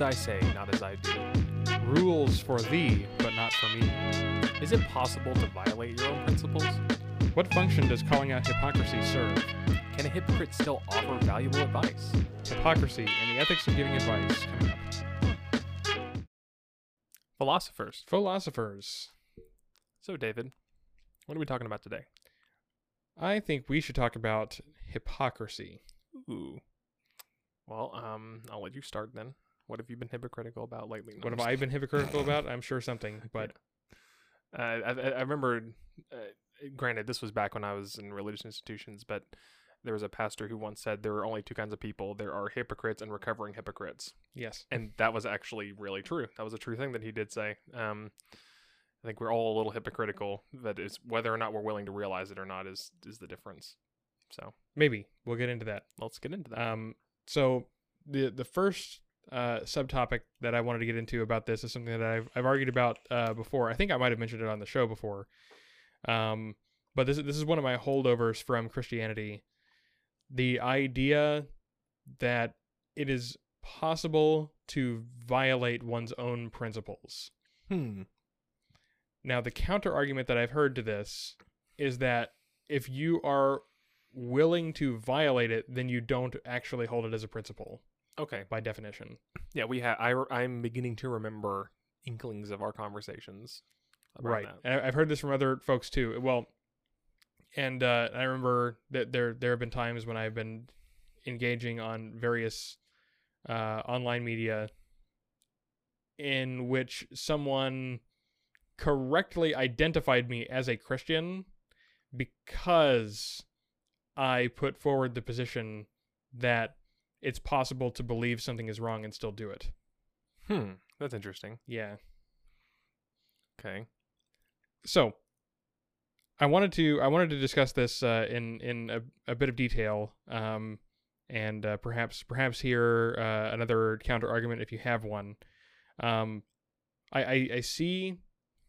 as I say, not as I do. Rules for thee, but not for me. Is it possible to violate your own principles? What function does calling out hypocrisy serve? Can a hypocrite still offer valuable advice? Hypocrisy and the ethics of giving advice coming up. Philosophers. Philosophers. So, David, what are we talking about today? I think we should talk about hypocrisy. Ooh. Well, um, I'll let you start then. What have you been hypocritical about lately? What have I been hypocritical about? I'm sure something, but Uh, I, I I remember, uh, granted, this was back when I was in religious institutions, but there was a pastor who once said there are only two kinds of people there are hypocrites and recovering hypocrites. yes. And that was actually really true. That was a true thing that he did say. Um, I think we're all a little hypocritical. That is, whether or not we're willing to realize it or not is is the difference. So Maybe we'll get into that. let's get into that. Um, so the the first uh, subtopic that I wanted to get into about this is something that I've I've argued about uh, before. I think I might have mentioned it on the show before. Um, but this is this is one of my holdovers from Christianity. The idea that it is possible to violate one's own principles. hmm. Now, the counter argument that I've heard to this is that if you are willing to violate it, then you don't actually hold it as a principle Okay. by definition. Yeah, we have. I re- I'm beginning to remember inklings of our conversations. right. that. I've heard this from other folks too. Well, and uh, I remember that there there have been times when I've been engaging on various uh, online media in which someone correctly identified me as a Christian because I put forward the position that it's possible to believe something is wrong and still do it. Hmm. That's interesting. Yeah. Okay. so I wanted to I wanted to discuss this uh, in in a, a bit of detail, um, and uh, perhaps perhaps hear uh, another counter argument if you have one. Um, I, I I see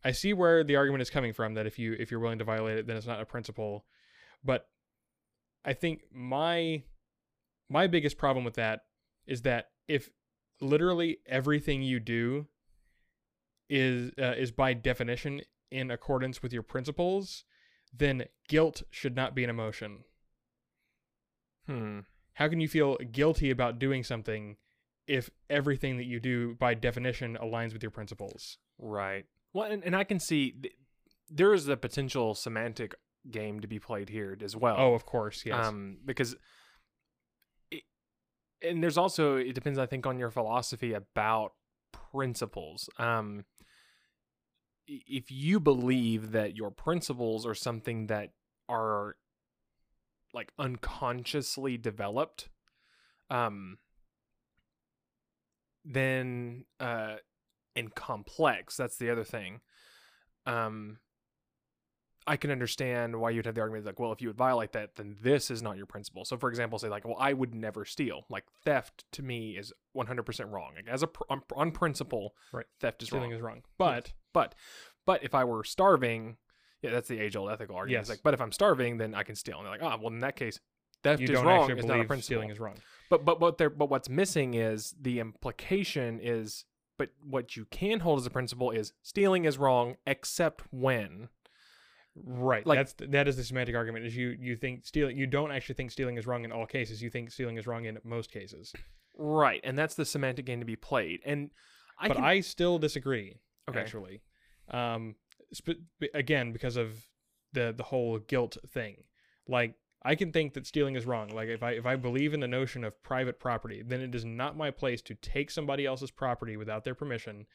I see where the argument is coming from that if you if you're willing to violate it, then it's not a principle. But I think my my biggest problem with that is that if literally everything you do is uh, is by definition in accordance with your principles, then guilt should not be an emotion. Hmm. How can you feel guilty about doing something if everything that you do by definition aligns with your principles? Right. Well, and, and I can see th- there is a potential semantic game to be played here as well. Oh, of course, yes. Um, because, and there's also it depends, I think, on your philosophy about principles. Um, if you believe that your principles are something that are like unconsciously developed, um, then uh, and complex. That's the other thing. Um, I can understand why you'd have the argument like, well, if you would violate that, then this is not your principle. So, for example, say like, well, I would never steal. Like theft to me is 100% wrong. Like as a pr- on, on principle, Right. theft is Stealing wrong. is wrong. But But but if I were starving, yeah, that's the age old ethical argument. It's Yes. like, but if I'm starving, then I can steal. And they're like, oh, well, in that case, theft you is wrong. It's not a principle. stealing is wrong. But but what they're but what's missing is the implication is but what you can hold as a principle is stealing is wrong except when. Right. Like- That's that is the semantic argument. Is you you think stealing you don't actually think stealing is wrong in all cases. You think stealing is wrong in most cases. Right, and that's the semantic game to be played. And I but can, I still disagree. Okay. Actually, um, sp- again because of the the whole guilt thing. Like I can think that stealing is wrong. Like if I if I believe in the notion of private property, then it is not my place to take somebody else's property without their permission,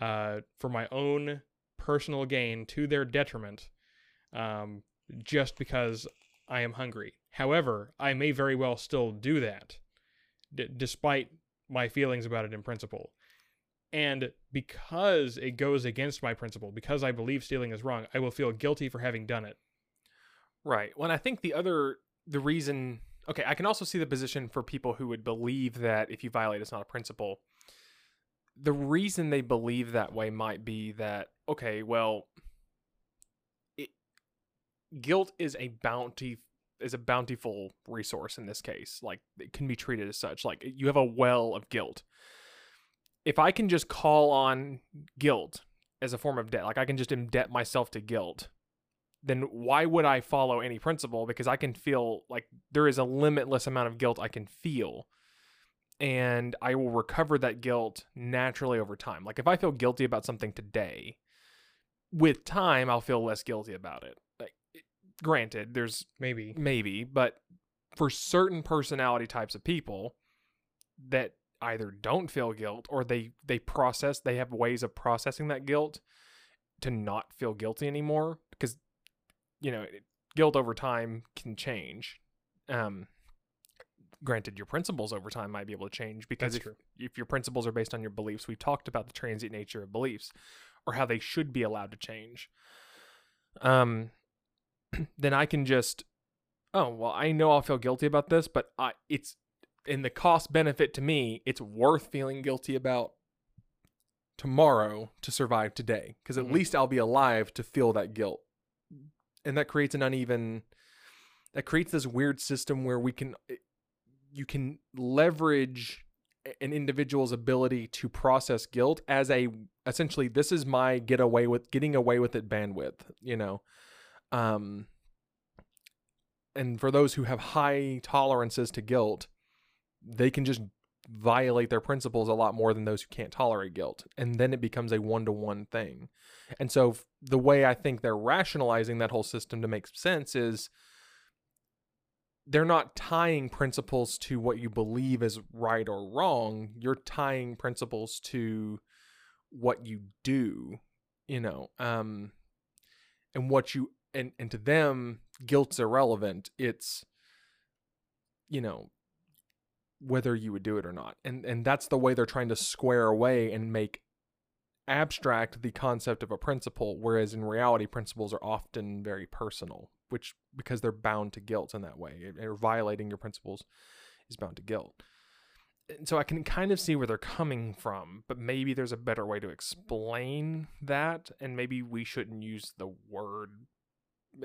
uh, for my own personal gain to their detriment, um, just because I am hungry. However, I may very well still do that, d- despite my feelings about it in principle. And because it goes against my principle, because I believe stealing is wrong, I will feel guilty for having done it. Right. Well, I think the other the reason okay, I can also see the position for people who would believe that if you violate it's not a principle. The reason they believe that way might be that okay, well guilt is a bounty is a bountiful resource in this case. Like it can be treated as such. Like you have a well of guilt. if I can just call on guilt as a form of debt, like I can just indebt myself to guilt, then why would I follow any principle? Because I can feel like there is a limitless amount of guilt I can feel. And I will recover that guilt naturally over time. Like if I feel guilty about something today, with time I'll feel less guilty about it. Granted, there's Maybe. maybe, but for certain personality types of people that either don't feel guilt or they they process they have ways of processing that guilt to not feel guilty anymore because you know it- guilt over time can change. Um granted your principles over time might be able to change because if, if your principles are based on your beliefs we've talked about the transient nature of beliefs or how they should be allowed to change. Um then i can just oh well i know i'll feel guilty about this but i it's in the cost benefit to me it's worth feeling guilty about tomorrow to survive today because at Mhm. least i'll be alive to feel that guilt and that creates an uneven that creates this weird system where we can eh, you can leverage an individual's ability to process guilt as a essentially this is my get away with getting away with it bandwidth you know um and for those who have high tolerances to guilt they can just violate their principles a lot more than those who can't tolerate guilt. And then it becomes a one-to-one thing. And so the way i think they're rationalizing that whole system to make sense is they're not tying principles to what you believe is right or wrong. You're tying principles to what you do you know um and what you and and to them guilt's irrelevant. It's you know whether you would do it or not. And and that's the way they're trying to square away and make abstract the concept of a principle whereas in reality principles are often very personal which because they're bound to guilt in that way. Or violating your principles is bound to guilt. And so i can kind of see where they're coming from but maybe there's a better way to explain that and maybe we shouldn't use the word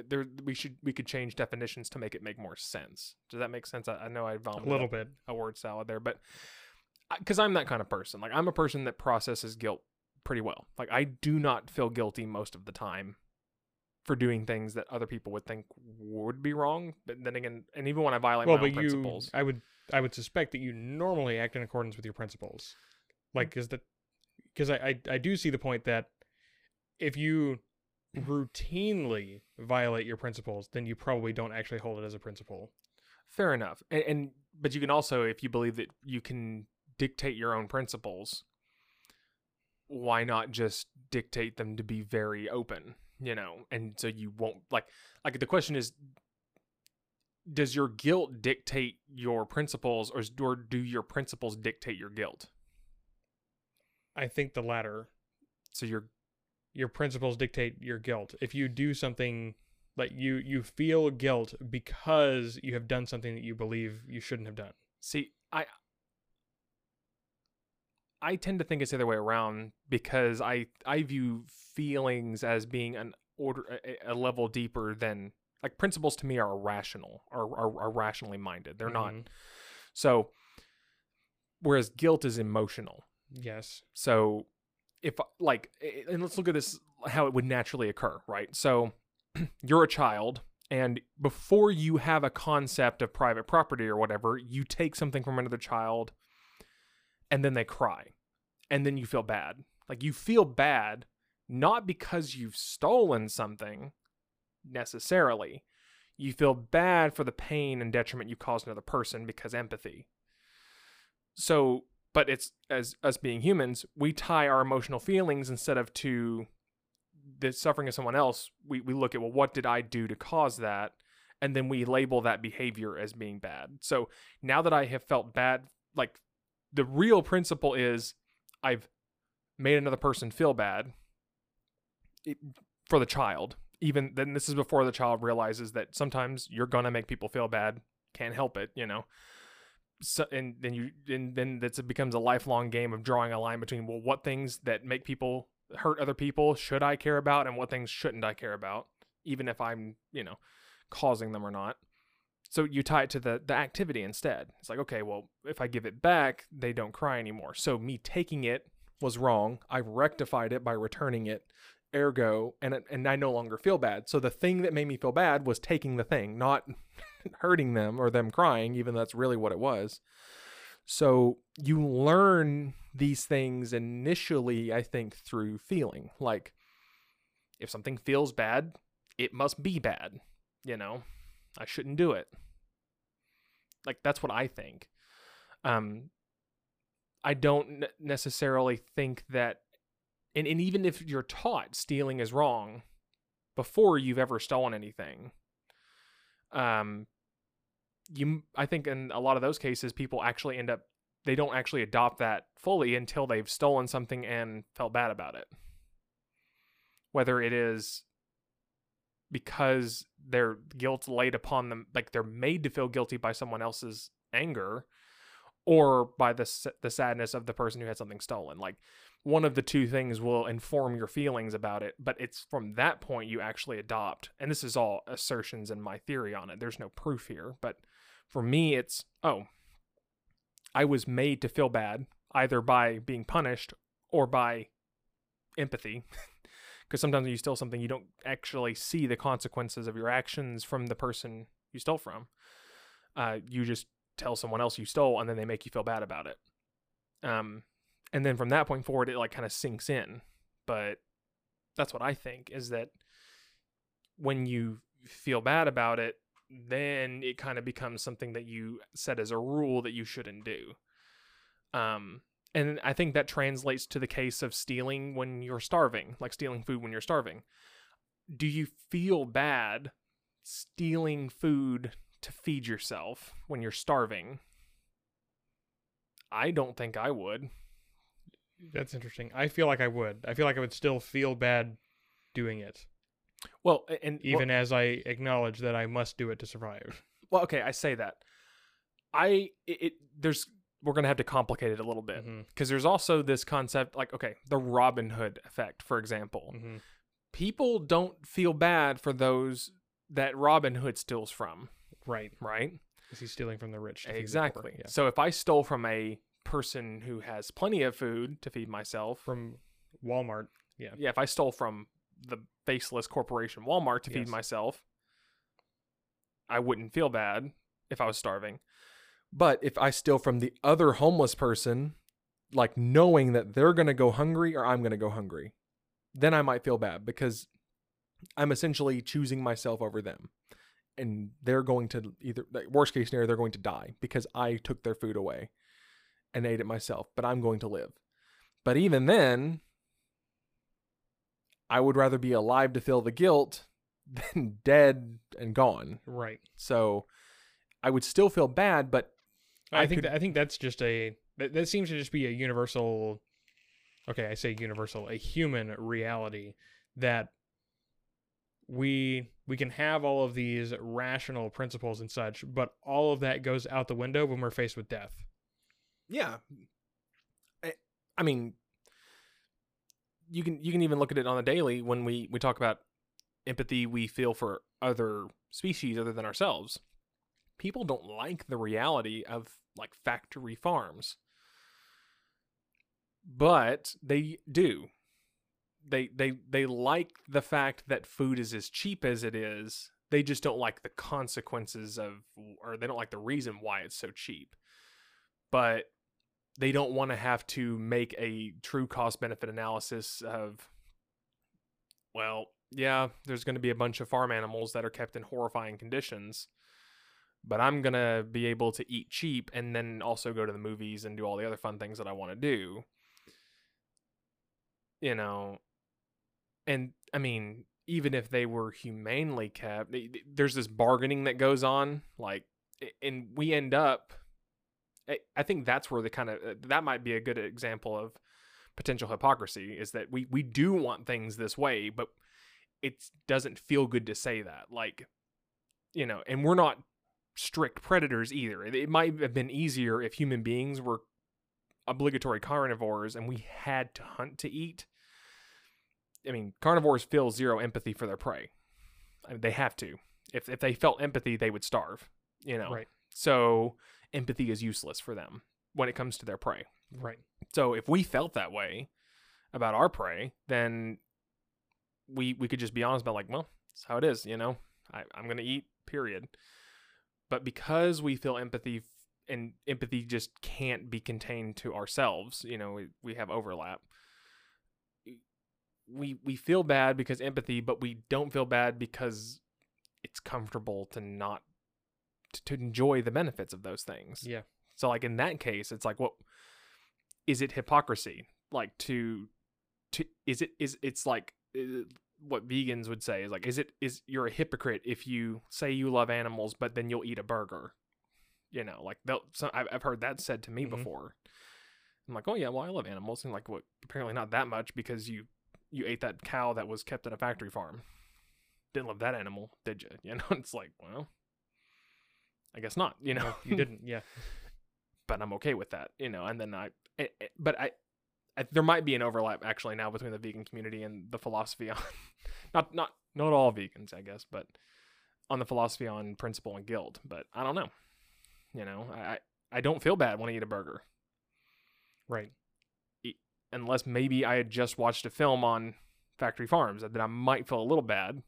there we should we could change definitions to make it make more sense. Does that make sense? I, know I know i A vomited little bit. a word salad there but because i'm that kind of person. Like i'm a person that processes guilt pretty well. Like i do not feel guilty most of the time for doing things that other people would think would be wrong. But then again and even when i violate Well, my own you, principles. I would, I would suspect that you normally act in accordance with your principles. Like, is that because I, I, I do see the point that if you routinely violate your principles, then you probably don't actually hold it as a principle. Fair enough. And, and but you can also, if you believe that you can dictate your own principles, why not just dictate them to be very open? You know, and so you won't like like the question is does your guilt dictate your principles or, or do your principles dictate your guilt I think the latter. so you're Your principles dictate your guilt. If you do something like you, you feel guilt because you have done something that you believe you shouldn't have done. See, I I tend to think it's the other way around because I I view feelings as being an order a, a level deeper than like principles to me are irrational are are, are rationally minded. They're not. Mhm. So whereas guilt is emotional. Yes. So if like and let's look at this how it would naturally occur, right? So you're a child and before you have a concept of private property or whatever, you take something from another child and then they cry. And then you feel bad. Like you feel bad not because you've stolen something necessarily. You feel bad for the pain and detriment you caused another person because empathy. So, but it's as us being humans, we tie our emotional feelings instead of to the suffering of someone else. We we look at well, what did I do to cause that, and then we label that behavior as being bad. So now that I have felt bad, like the real principle is I've made another person feel bad it, for the child. Even then, this is before the child realizes that sometimes you're gonna make people feel bad. Can't help it, you know so, and then you and then that's it becomes a lifelong game of drawing a line between well what things that make people hurt other people should I care about and what things shouldn't I care about even if I'm you know causing them or not so you tie it to the the activity instead. It's like, okay, well, if I give it back, they don't cry anymore. So me taking it was wrong. I rectified it by returning it. Ergo, and and I no longer feel bad. So the thing that made me feel bad was taking the thing, not hurting them or them crying, even though that's really what it was. So you learn these things initially, I think, through feeling. Like if something feels bad, it must be bad. You know, I shouldn't do it. Like that's what I think. Um, I don't necessarily think that, and, and even if you're taught stealing is wrong before you've ever stolen anything, um, you I think in a lot of those cases people actually end up they don't actually adopt that fully until they've stolen something and felt bad about it. Whether it is because their guilt laid upon them like they're made to feel guilty by someone else's anger or by the the sadness of the person who had something stolen like one of the two things will inform your feelings about it but it's from that point you actually adopt and this is all assertions and my theory on it there's no proof here but for me it's oh i was made to feel bad either by being punished or by empathy. Because sometimes when you steal something you don't actually see the consequences of your actions from the person you stole from. Uh, you just tell someone else you stole and then they make you feel bad about it. Um, and then from that point forward it like kind of sinks in. But that's what i think is that when you feel bad about it then it kind of becomes something that you set as a rule that you shouldn't do um, and I think that translates to the case of stealing when you're starving, like stealing food when you're starving. Do you feel bad stealing food to feed yourself when you're starving? I don't think I would. That's interesting. I feel like I would. I feel like I would still feel bad doing it, Well, and well- even as I acknowledge that I must do it to survive. well, okay, I say that. I it, it there's we're gonna have to complicate it a little bit because there's also this concept like okay, the Robin Hood effect, for example. mhm. People don't feel bad for those that Robin Hood steals from, Right. right? Is he stealing from the rich? feed the? Exactly. Yeah. So if I stole from a person who has plenty of food to feed myself, From Walmart. Yeah. yeah, if I stole from the faceless corporation Walmart to feed myself, I wouldn't feel bad if I was starving. But if I steal from the other homeless person, like knowing that they're going to go hungry or I'm going to go hungry, then I might feel bad because I'm essentially choosing myself over them. And they're going to either, worst case scenario, they're going to die because I took their food away and ate it myself, but I'm going to live. But even then, I would rather be alive to feel the guilt than dead and gone. Right. So I would still feel bad, but I, I think could- that, I think that's just a that, that seems to just be a universal okay, I say universal, a human reality that we we can have all of these rational principles and such, but all of that goes out the window when we're faced with death. yeah, I, I mean, you can you can even look at it on a daily when we we talk about empathy we feel for other species other than ourselves. People don't like the reality of like factory farms, but they do. They they they like the fact that food is as cheap as it is. They just don't like the consequences of, or they don't like the reason why it's so cheap. But they don't want to have to make a true cost benefit analysis of well yeah there's going to be a bunch of farm animals that are kept in horrifying conditions but i'm going to be able to eat cheap and then also go to the movies and do all the other fun things that i want to do. You know? And i mean even if they were humanely kept th- th- there's this bargaining that goes on like and we end up I- I think that's where the kind of uh, that might be a good example of potential hypocrisy is that we we do want things this way, but it doesn't feel good to say that. Like, you know, and we're not strict predators either. It, it might have been easier if human beings were obligatory carnivores and we had to hunt to eat. I mean, carnivores feel zero empathy for their prey. I mean, they have to. If if they felt empathy, they would starve. you know. Right. So empathy is useless for them when it comes to their prey. Right. So if we felt that way about our prey, then we we could just be honest about like, well, it's how it is, you know. I, I'm gonna eat, period. But because we feel empathy and empathy just can't be contained to ourselves, you know, we, we have overlap. We we feel bad because empathy, but we don't feel bad because it's comfortable to not to, to enjoy the benefits of those things. Yeah. So like in that case, it's like what is it hypocrisy? Like to to is it is it's like uh, what vegans would say is like is it is you're a hypocrite if you say you love animals but then you'll eat a burger. You know, like they'll so I've I've heard that said to me Mhm. before. I'm like, "Oh yeah, well I love animals." And like, "What? Apparently not that much because you you ate that cow that was kept at a factory farm. Didn't love that animal, did you?" You know, it's like, well, I guess not. You know, No, you hmm. didn't. Yeah. but I'm okay with that, you know. And then I, it, it- but I, I, there might be an overlap actually now between the vegan community and the philosophy on, not not not all vegans, I guess, but on the philosophy on principle and guilt. But I don't know, you know, I I, I don't feel bad when I eat a burger Right. unless maybe I had just watched a film on factory farms, that I might feel a little bad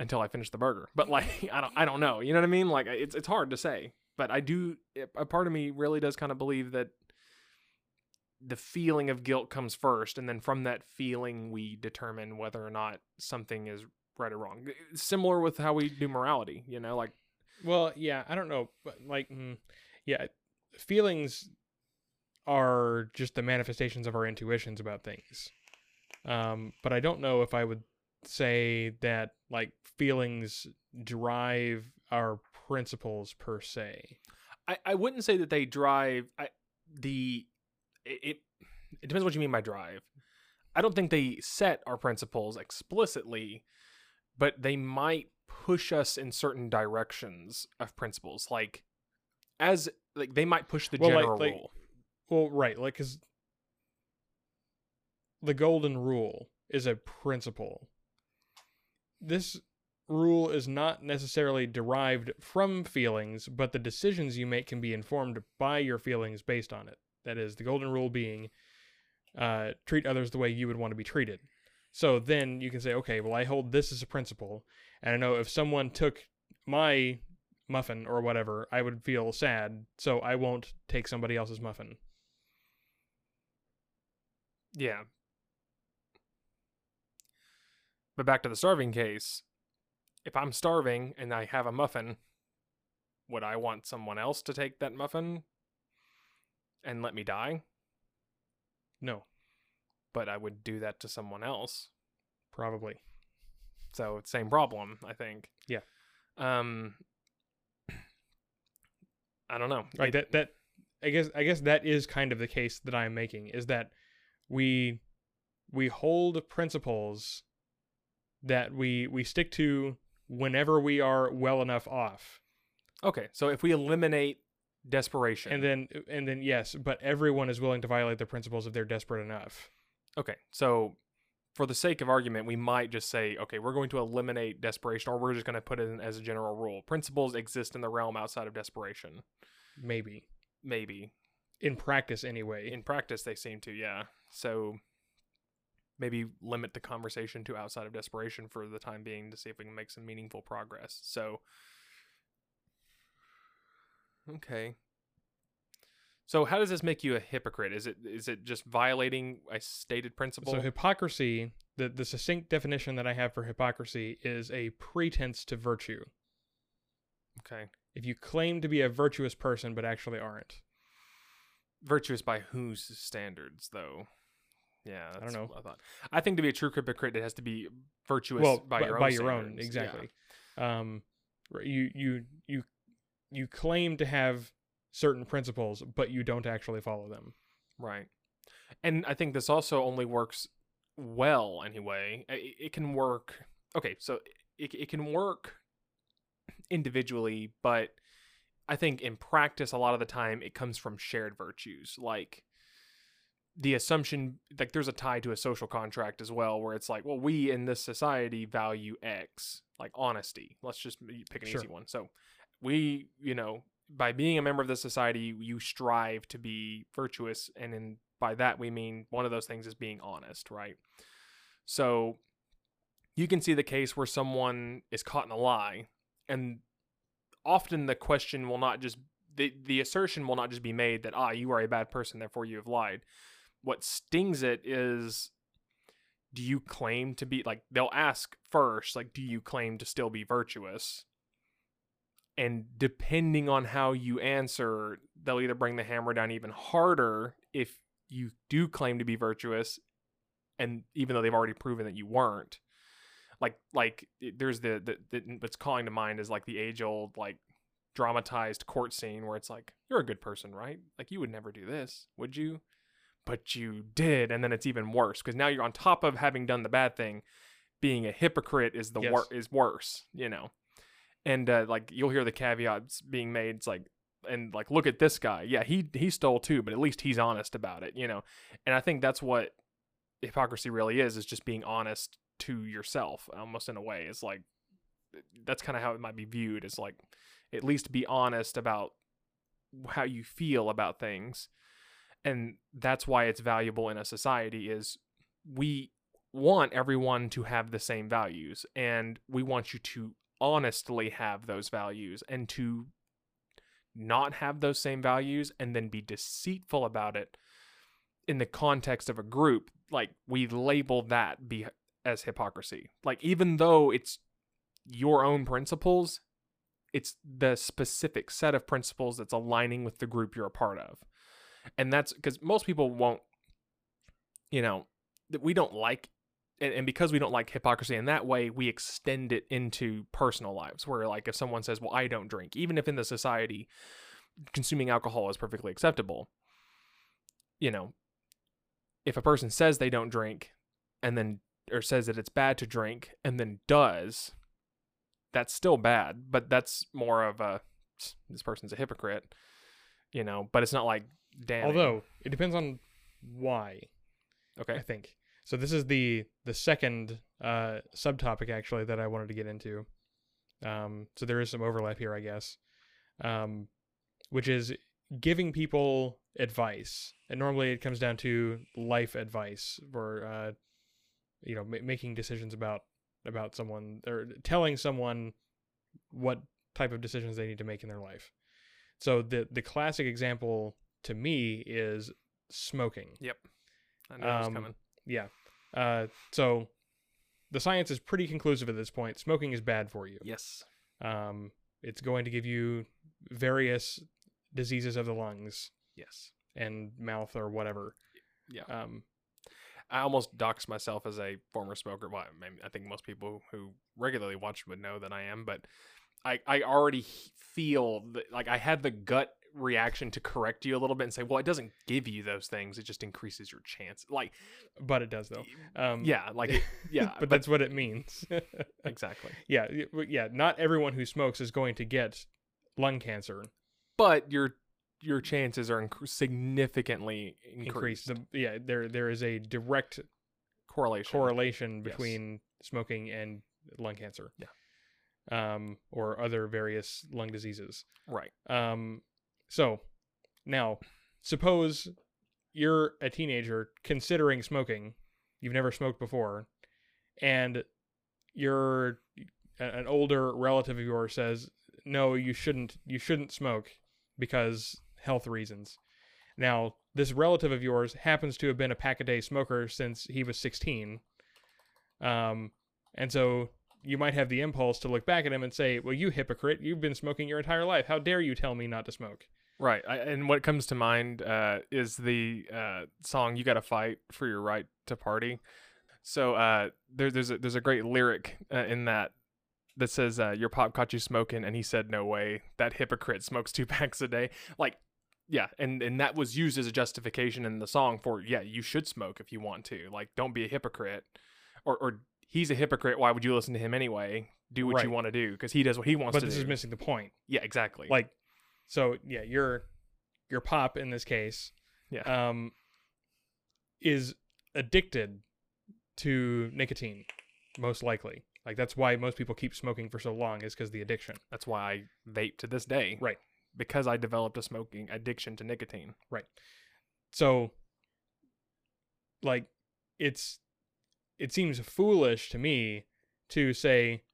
until I finish the burger. But like I don't I don't know. You know what I mean? Like it's it's hard to say. But I do a part of me really does kind of believe that the feeling of guilt comes first and then from that feeling we determine whether or not something is right or wrong. Similar with how we do morality, you know, like Well, yeah, I don't know, but like, mm, yeah, feelings are just the manifestations of our intuitions about things. Um, but I don't know if I would say that like feelings drive our principles per se. I, I wouldn't say that they drive I, the it, it depends what you mean by drive. I don't think they set our principles explicitly, but they might push us in certain directions of principles. Like as like they might push the Well, like- general like- rule. Well, right, like cuz the golden rule is a principle. This rule is not necessarily derived from feelings, but the decisions you make can be informed by your feelings based on it. That is, the golden rule being uh, treat others the way you would want to be treated. So then you can say, okay, well, I hold this as a principle, and I know if someone took my muffin or whatever, I would feel sad, so I won't take somebody else's muffin. Yeah. But back to the starving case. If I'm starving and I have a muffin, would I want someone else to take that muffin and let me die? No, But I would do that to someone else. probably. So same problem, I think. Yeah. Um I don't know. Right. That that I guess I guess that is kind of the case that I'm making is that we we hold principles that we we stick to whenever we are well enough off. Okay, so if we eliminate desperation. And then and then yes, but everyone is willing to violate the principles if they're desperate enough. Okay, so for the sake of argument, we might just say, okay, we're going to eliminate desperation, or we're just going to put it in as a general rule. Principles exist in the realm outside of desperation. Maybe. Maybe. In practice anyway. In practice, they seem to, yeah. So maybe limit the conversation to outside of desperation for the time being to see if we can make some meaningful progress. So, okay. So how does this make you a hypocrite? Is it is it just violating a stated principle? So hypocrisy, the the succinct definition that I have for hypocrisy is a pretense to virtue. okay. If you claim to be a virtuous person but actually aren't. virtuous by whose standards though yeah I don't know. what i thought i think to be a true hypocrite it has to be virtuous well, by bu- your own by your own standards. Yeah. exactly. Um, you you you you claim to have certain principles, but you don't actually follow them. right and i think this also only works well anyway it, it can work okay so it, it can work individually but i think in practice a lot of the time it comes from shared virtues like the assumption like there's a tie to a social contract as well where it's like well we in this society value x like honesty. Let's just pick an Sure. easy one. So we, you know, by being a member of the society, you strive to be virtuous, and in by that we mean one of those things is being honest, right? So you can see the case where someone is caught in a lie, and often the question will not just the the assertion will not just be made that ah you are a bad person therefore you have lied. What stings it is do you claim to be like they'll ask first like do you claim to still be virtuous? And depending on how you answer they'll either bring the hammer down even harder if you do claim to be virtuous and even though they've already proven that you weren't. Like like there's the, the, the what's calling to mind is like the age old like dramatized court scene where it's like you're a good person right? Like you would never do this would you but you did and then it's even worse because now you're on top of having done the bad thing being a hypocrite is the wor- is worse you know? And uh, like you'll hear the caveats being made it's like and like look at this guy. Yeah he he stole too but at least he's honest about it you know? And i think that's what hypocrisy really is is just being honest to yourself almost in a way. It's like that's kind of how it might be viewed as like at least be honest about how you feel about things and that's why it's valuable in a society is we want everyone to have the same values and we want you to honestly have those values and to not have those same values and then be deceitful about it in the context of a group like we label that be as hypocrisy. Like even though it's your own principles it's the specific set of principles that's aligning with the group you're a part of and that's because most people won't you know that we don't like and, and because we don't like hypocrisy in that way we extend it into personal lives where like if someone says well i don't drink even if in the society consuming alcohol is perfectly acceptable you know if a person says they don't drink and then or says that it's bad to drink and then does that's still bad but that's more of a this person's a hypocrite you know but it's not like damn Although it depends on why. okay I think. So this is the the second uh, subtopic actually that I wanted to get into. Um, so there is some overlap here, I guess, um, which is giving people advice, and normally it comes down to life advice or uh, you know ma- making decisions about about someone or telling someone what type of decisions they need to make in their life. So the the classic example to me is smoking. yep i know Um, coming Yeah. Uh, so the science is pretty conclusive at this point. Smoking is bad for you. yes Um, it's going to give you various diseases of the lungs yes and mouth or whatever. yeah Um, I almost dox myself as a former smoker. Well, I, mean, I think most people who regularly watch would know that I am, but I, I already feel that, like I had the gut reaction to correct you a little bit and say, well, it doesn't give you those things; it just increases your chance. Like, but it does though. Um, yeah, like yeah, but, that's what it means. exactly. yeah, yeah. Not everyone who smokes is going to get lung cancer. But your your chances are inc- significantly Increase increased. the yeah. There there is a direct correlation. correlation Yes. between smoking and lung cancer. Yeah. Um, or other various lung diseases. right. Um, so now, suppose you're a teenager considering smoking. You've never smoked before, and you're an older relative of yours says, "No, you shouldn't. You shouldn't smoke because health reasons." Now, this relative of yours happens to have been a pack a day smoker since he was 16. Um, and so you might have the impulse to look back at him and say, "Well, you hypocrite! You've been smoking your entire life. How dare you tell me not to smoke?" Right. I, and what comes to mind uh, is the uh, song "You Got to Fight for Your Right to Party." So uh, there, there's a, there's a great lyric uh, in that that says, uh, "Your pop caught you smoking, and he said, no way. That hypocrite smokes two packs a day." Like, yeah, and and that was used as a justification in the song for, yeah, you should smoke if you want to. Like, don't be a hypocrite, or or he's a hypocrite. Why would you listen to him anyway? Do what you want to do because he does what he wants But to this is missing the point. yeah, exactly. Like, so yeah, your your pop in this case, Yeah. um, is addicted to nicotine, most likely. Like that's why most people keep smoking for so long is because the addiction. That's why I vape to this day. Right. Because I developed a smoking addiction to nicotine. Right. So like it's it seems foolish to me to say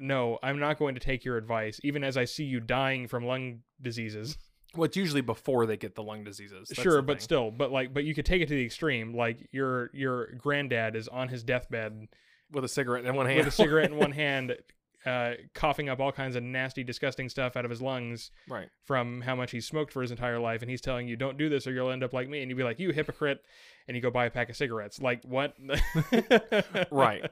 no, I'm not going to take your advice even as I see you dying from lung diseases. Well, it's usually before they get the lung diseases. That's sure, but thing. still, but like but you could take it to the extreme. Like your your granddad is on his deathbed with a cigarette in one hand. with a cigarette in one hand uh, coughing up all kinds of nasty, disgusting stuff out of his lungs right. from how much he's smoked for his entire life, and he's telling you, "Don't do this, or you'll end up like me." And you'd be like, "You hypocrite!" And you go buy a pack of cigarettes. Like what? Right.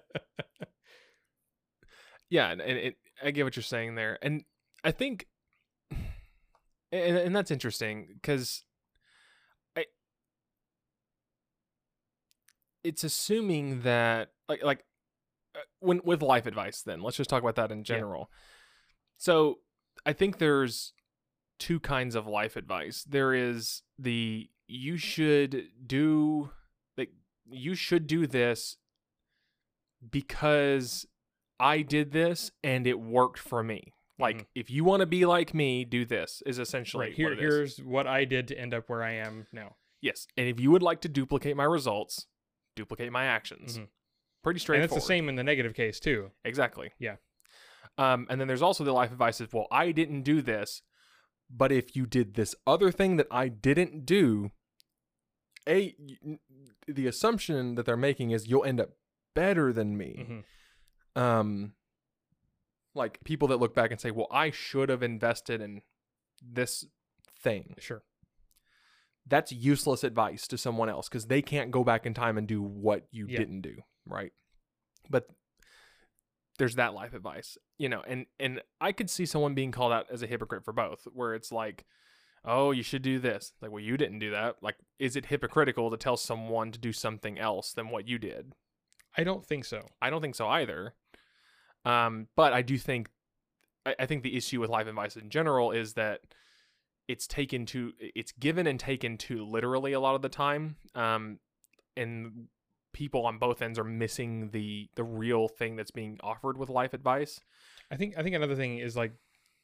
Yeah, and, and it, I get what you're saying there, and I think, and, and that's interesting because I, it's assuming that like like uh, when with life advice. Then let's just talk about that in general. So I think there's two kinds of life advice. There is the you should do like you should do this because I did this and it worked for me. Like Mhm. if you want to be like me, do this is essentially right here, what here's what I did to end up where I am now. Yes, and if you would like to duplicate my results, duplicate my actions. Mhm. Pretty straightforward. And it's the same in the negative case too. Exactly. Yeah. Um, and then there's also the life advice is, well, I didn't do this, but if you did this other thing that I didn't do, a the assumption that they're making is you'll end up better than me. Mhm. Um, like people that look back and say, well, I should have invested in this thing. Sure. That's useless advice to someone else because they can't go back in time and do what you Yeah. didn't do, right? But there's that life advice, you know, and and I could see someone being called out as a hypocrite for both, where it's like, oh, you should do this. Like, well, you didn't do that. Like, is it hypocritical to tell someone to do something else than what you did? I don't think so. I don't think so either. Um, but I do think, I, I think the issue with life advice in general is that it's taken to, it's given and taken to literally a lot of the time. Um, and people on both ends are missing the the real thing that's being offered with life advice. I think I think another thing is like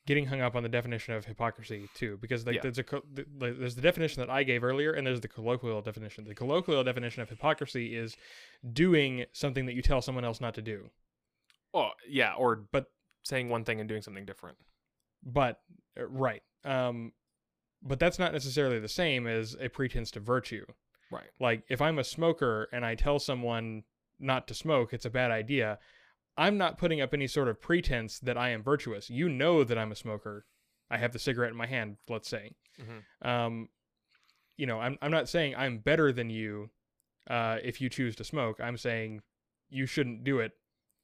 getting hung up on the definition of hypocrisy too, because like Yeah. there's a there's the definition that I gave earlier, and there's the colloquial definition. The colloquial definition of hypocrisy is doing something that you tell someone else not to do. Oh, yeah, or But- saying one thing and doing something different. But uh, right, um, but that's not necessarily the same as a pretense to virtue. Right. Like if I'm a smoker and I tell someone not to smoke, it's a bad idea. I'm not putting up any sort of pretense that I am virtuous. You know that I'm a smoker. I have the cigarette in my hand, let's say. Mhm. Um, you know, I'm I'm not saying I'm better than you uh, if you choose to smoke. I'm saying you shouldn't do it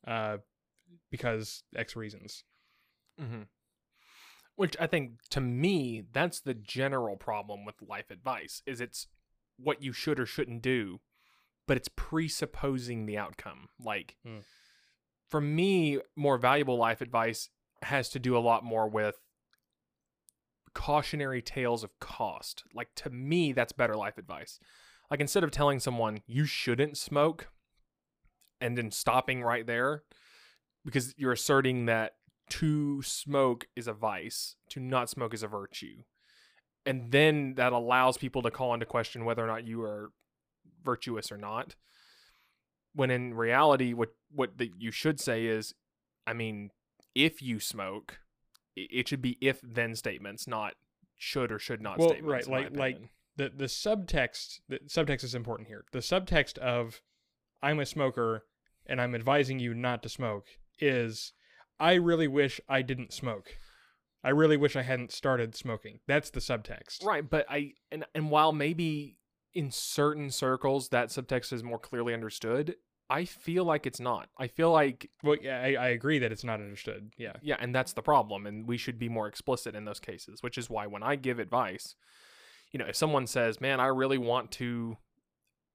uh, because X reasons. Mm-hmm. Which I think, to me, that's the general problem with life advice: is it's what you should or shouldn't do, but it's presupposing the outcome. Like, Hmm. For me, more valuable life advice has to do a lot more with cautionary tales of cost. Like, to me, that's better life advice. Like, instead of telling someone you shouldn't smoke, and then stopping right there, because you're asserting that to smoke is a vice, to not smoke is a virtue. And then that allows people to call into question whether or not you are virtuous or not. When in reality, what what the, you should say is, I mean, if you smoke, it should be if then statements, not should or should not Well, statements. right, like- like- the the subtext the subtext is important here. The subtext of I'm a smoker and I'm advising you not to smoke is I really wish I didn't smoke. I really wish I hadn't started smoking. That's the subtext. Right, but I and and while maybe in certain circles that subtext is more clearly understood, I feel like it's not. I feel like Well, yeah, I, I agree that it's not understood. Yeah. yeah, and that's the problem and we should be more explicit in those cases, which is why when I give advice, you know, if someone says, "Man, I really want to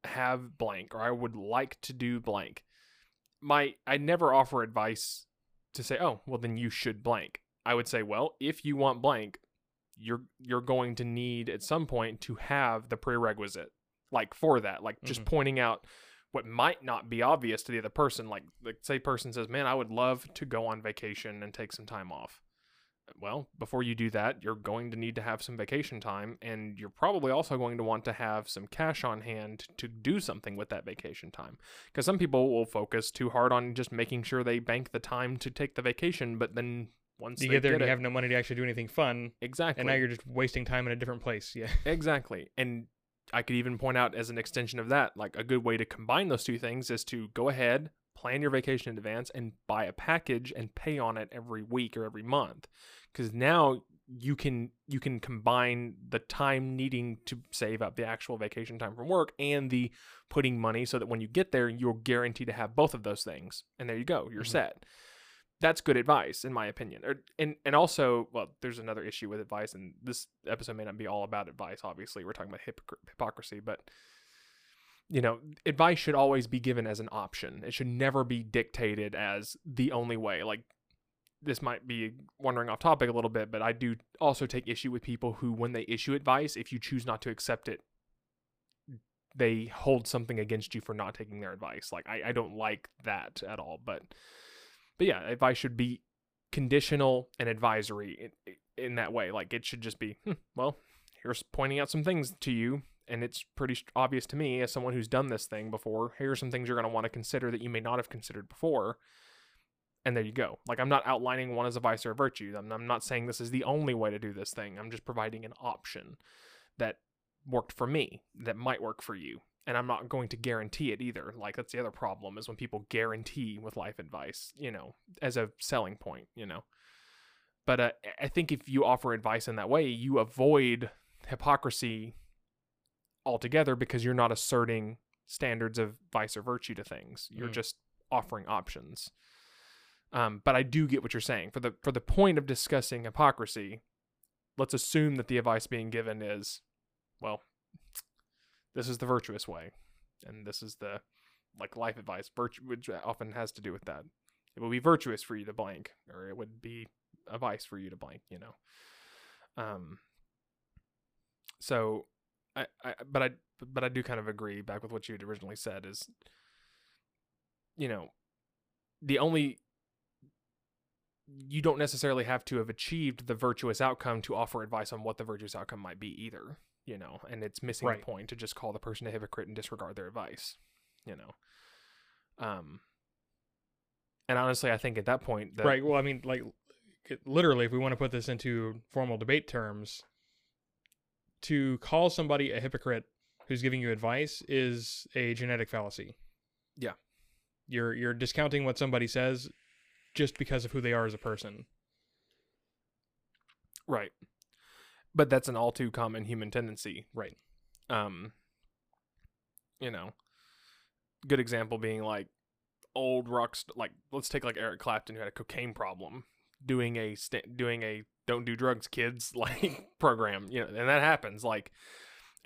have blank or I would like to do blank." My I never offer advice to say, "Oh, well then you should blank." I would say, "Well, if you want blank, you're you're going to need at some point to have the prerequisite like for that like just Mhm. pointing out what might not be obvious to the other person. Like, like say, person says, "Man, I would love to go on vacation and take some time off." Well, before you do that, you're going to need to have some vacation time, and you're probably also going to want to have some cash on hand to do something with that vacation time. Because some people will focus too hard on just making sure they bank the time to take the vacation, but then once You get there and it, you have no money to actually do anything fun, exactly, and now you're just wasting time in a different place. Yeah. Exactly. And I could even point out as an extension of that, like a good way to combine those two things is to go ahead, plan your vacation in advance, and buy a package and pay on it every week or every month. Because now you can you can combine the time needing to save up the actual vacation time from work and the putting money so that when you get there you're guaranteed to have both of those things and there you go you're Mhm. set that's good advice in my opinion or, and and also well there's another issue with advice and this episode may not be all about advice obviously we're talking about hypocr- hypocrisy but you know advice should always be given as an option. It should never be dictated as the only way like this might be wandering off topic a little bit but i do also take issue with people who when they issue advice if you choose not to accept it they hold something against you for not taking their advice like i, I don't like that at all but but yeah, advice should be conditional and advisory in, in that way. Like it should just be, hmm, well, here's pointing out some things to you, and it's pretty obvious to me as someone who's done this thing before. Here are some things you're going to want to consider that you may not have considered before. And there you go. Like I'm not outlining one as a vice or a virtue. I'm, I'm not saying this is the only way to do this thing. I'm just providing an option that worked for me that might work for you and I'm not going to guarantee it either. Like that's the other problem is when people guarantee with life advice, you know, as a selling point, you know. But uh, I think if you offer advice in that way, you avoid hypocrisy altogether because you're not asserting standards of vice or virtue to things. You're Mm. just offering options. Um, but I do get what you're saying. For the for the point of discussing hypocrisy, let's assume that the advice being given is, well, this is the virtuous way and this is the like life advice which often has to do with that. It would be virtuous for you to blank or it would be a vice for you to blank you know? Um so I, I but i but i do kind of agree back with what you had originally said is you know the only you don't necessarily have to have achieved the virtuous outcome to offer advice on what the virtuous outcome might be either you know and it's missing Right. the point to just call the person a hypocrite and disregard their advice you know um and honestly i think at that point the, right. Well, I mean, like literally, if we want to put this into formal debate terms, to call somebody a hypocrite who's giving you advice is a genetic fallacy. Yeah. You're you're discounting what somebody says just because of who they are as a person. right but that's an all too common human tendency Right. um you know good example being like old rock st- like let's take like eric clapton who had a cocaine problem doing a st- doing a don't do drugs kids like program you know and that happens like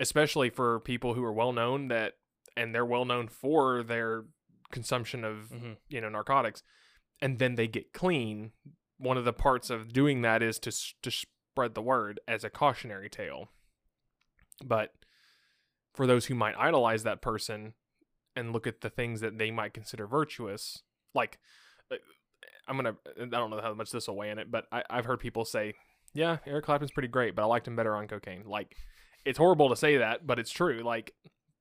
especially for people who are well known that and they're well known for their consumption of Mhm. you know narcotics and then they get clean one of the parts of doing that is to to spread the word as a cautionary tale. But for those who might idolize that person and look at the things that they might consider virtuous like uh, i'm gonna i don't know how much this will weigh in it but I, i've heard people say yeah eric clapton's pretty great but i liked him better on cocaine. Like it's horrible to say that but it's true. Like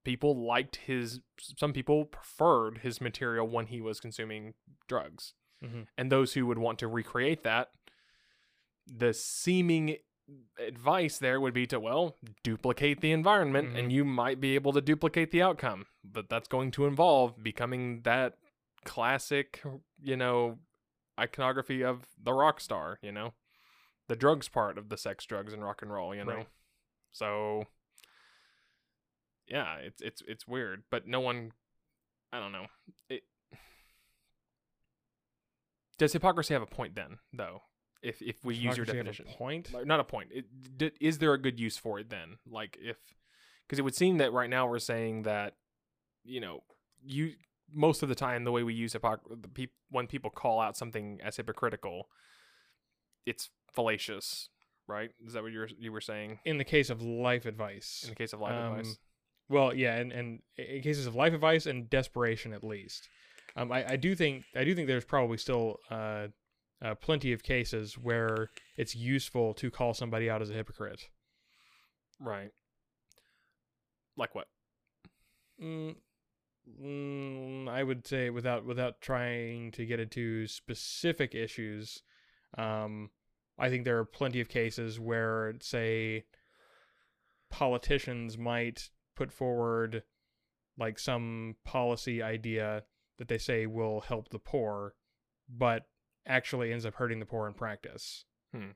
people liked his some people preferred his material when he was consuming drugs. Mhm. and those who would want to recreate that the seeming advice there would be to well duplicate the environment mm-hmm. and you might be able to duplicate the outcome. But that's going to involve becoming that classic you know iconography of the rock star you know the drugs part of the sex drugs and rock and roll you know? Right. so yeah it's it's it's weird but no one i don't know. It does hypocrisy have a point then though if if we use your definition point. not a point. It, d- is there a good use for it then? Like if because it would seem that right now we're saying that you know you most of the time the way we use hypocr- when people call out something as hypocritical, it's fallacious, right? Is that what you were you were saying In the case of life advice, in the case of life Um, advice? well, yeah, and and in cases of life advice and desperation, at least, um, I I do think I do think there's probably still uh, uh plenty of cases where it's useful to call somebody out as a hypocrite. Right. Like what? Mm, mm, I would say without without trying to get into specific issues, um, I think there are plenty of cases where, say, politicians might put forward like some policy idea that they say will help the poor, but actually ends up hurting the poor in practice. Hmm.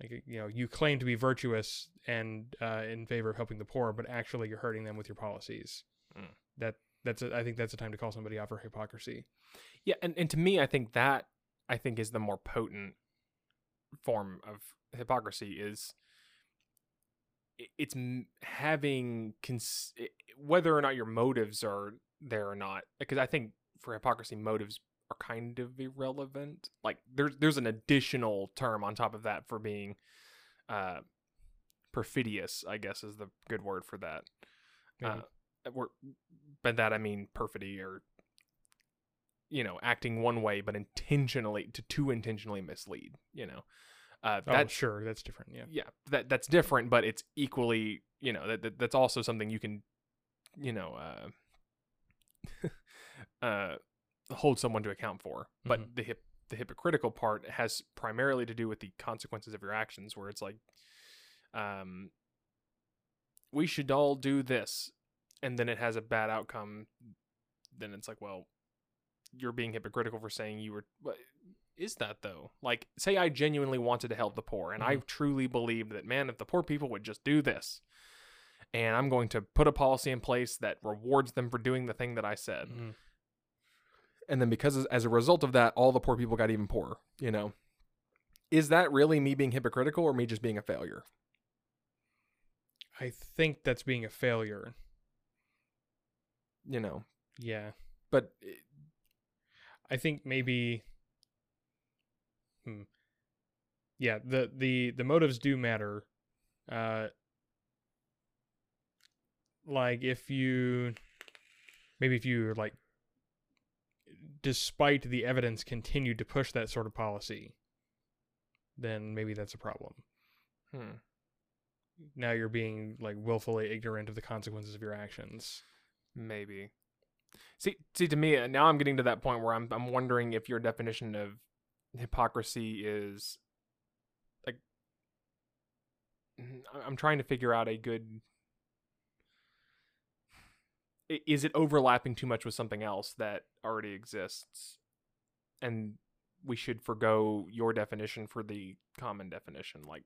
Like you know, you claim to be virtuous and uh, in favor of helping the poor, but actually you're hurting them with your policies. Hmm. That that's a, I think that's a time to call somebody out for hypocrisy. Yeah, and, and to me, I think that I think is the more potent form of hypocrisy is it's having cons- whether or not your motives are there or not because i think for hypocrisy motives are kind of irrelevant like there's there's an additional term on top of that for being uh perfidious i guess is the good word for that uh, we're, by that i mean perfidy or you know acting one way but intentionally to too intentionally mislead you know uh oh, that sure, that's different. Yeah. yeah that that's different but it's equally you know that, that that's also something you can you know uh uh hold someone to account for but Mhm. the hip the hypocritical part has primarily to do with the consequences of your actions where it's like um we should all do this and then it has a bad outcome then it's like well you're being hypocritical for saying you were Is that though like say i genuinely wanted to help the poor and i truly believed that man if the poor people would just do this and i'm going to put a policy in place that rewards them for doing the thing that i said Mhm. And then because as- a result of that all the poor people got even poorer you know is that really me being hypocritical or me just being a failure I think that's being a failure. you know Yeah. but it- I think maybe hmm. Yeah, the the the motives do matter. Uh like if you maybe if you're like despite the evidence continued to push that sort of policy, then maybe that's a problem. hmm. Now you're being like willfully ignorant of the consequences of your actions. Maybe. See, see, to me uh, now I'm getting to that point where I'm I'm wondering if your definition of hypocrisy is like I'm trying to figure out a good. Is it overlapping too much with something else that already exists, and we should forego your definition for the common definition, like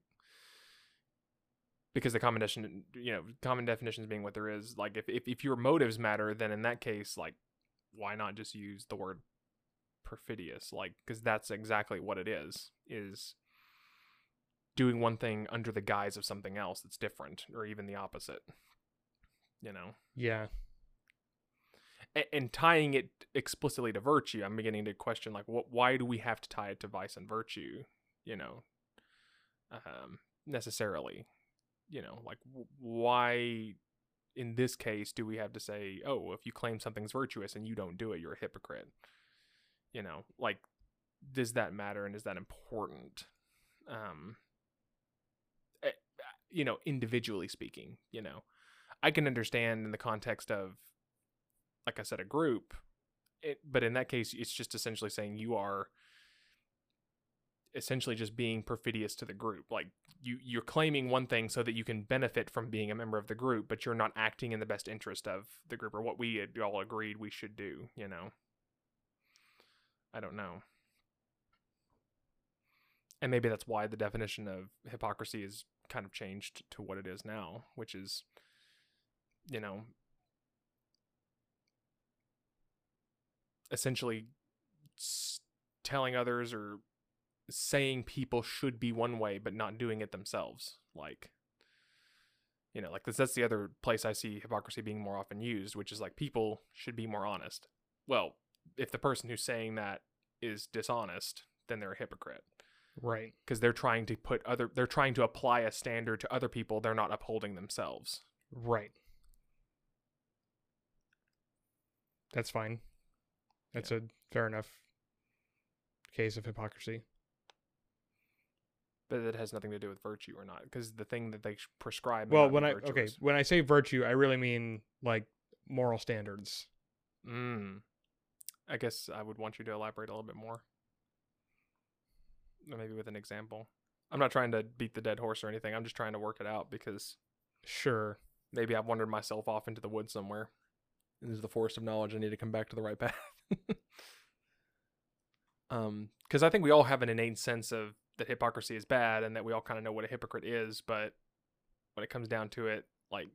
because the common definition, you know, common definitions being what there is. Like, if, if if your motives matter, then in that case, like, why not just use the word perfidious? Like, because that's exactly what it is. Is doing one thing under the guise of something else that's different, or even the opposite. You know, Yeah. And tying it explicitly to virtue, I'm beginning to question like, what? Why do we have to tie it to vice and virtue? You know, um, necessarily. You know, like why? In this case, do we have to say, oh, if you claim something's virtuous and you don't do it, you're a hypocrite? You know, like, does that matter and is that important? Um, eh, you know, individually speaking, you know, I can understand in the context of, like I said, a group, it, but in that case, it's just essentially saying you are essentially just being perfidious to the group. Like you, you're claiming one thing so that you can benefit from being a member of the group, but you're not acting in the best interest of the group or what we all agreed we should do. You know, I don't know. And maybe that's why the definition of hypocrisy is kind of changed to what it is now, which is, you know, essentially telling others or saying people should be one way but not doing it themselves like you know like this, that's the other place i see hypocrisy being more often used which is like people should be more honest well if the person who's saying that is dishonest then they're a hypocrite Right. because they're trying to put other they're trying to apply a standard to other people they're not upholding themselves Right. That's fine. That's a fair enough case of hypocrisy. but it has nothing to do with virtue or not because the thing that they prescribe. Well, when I okay, when I say virtue, I really mean like moral standards. Mm. I guess I would want you to elaborate a little bit more. Maybe with an example. I'm not trying to beat the dead horse or anything. I'm just trying to work it out because Sure. maybe I've wandered myself off into the woods somewhere. Is the forest of knowledge. I need to come back to the right path. um, because I think we all have an innate sense of that hypocrisy is bad and that we all kind of know what a hypocrite is, but when it comes down to it, like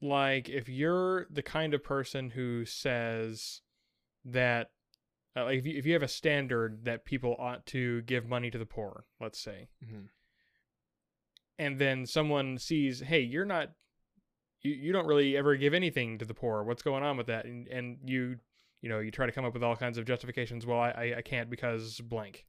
Like if you're the kind of person who says that uh, like if you, if you have a standard that people ought to give money to the poor, let's say, and then someone sees, hey, you're not, you, you don't really ever give anything to the poor. What's going on with that? And and you, you know, you try to come up with all kinds of justifications. Well, I I, I can't because blank.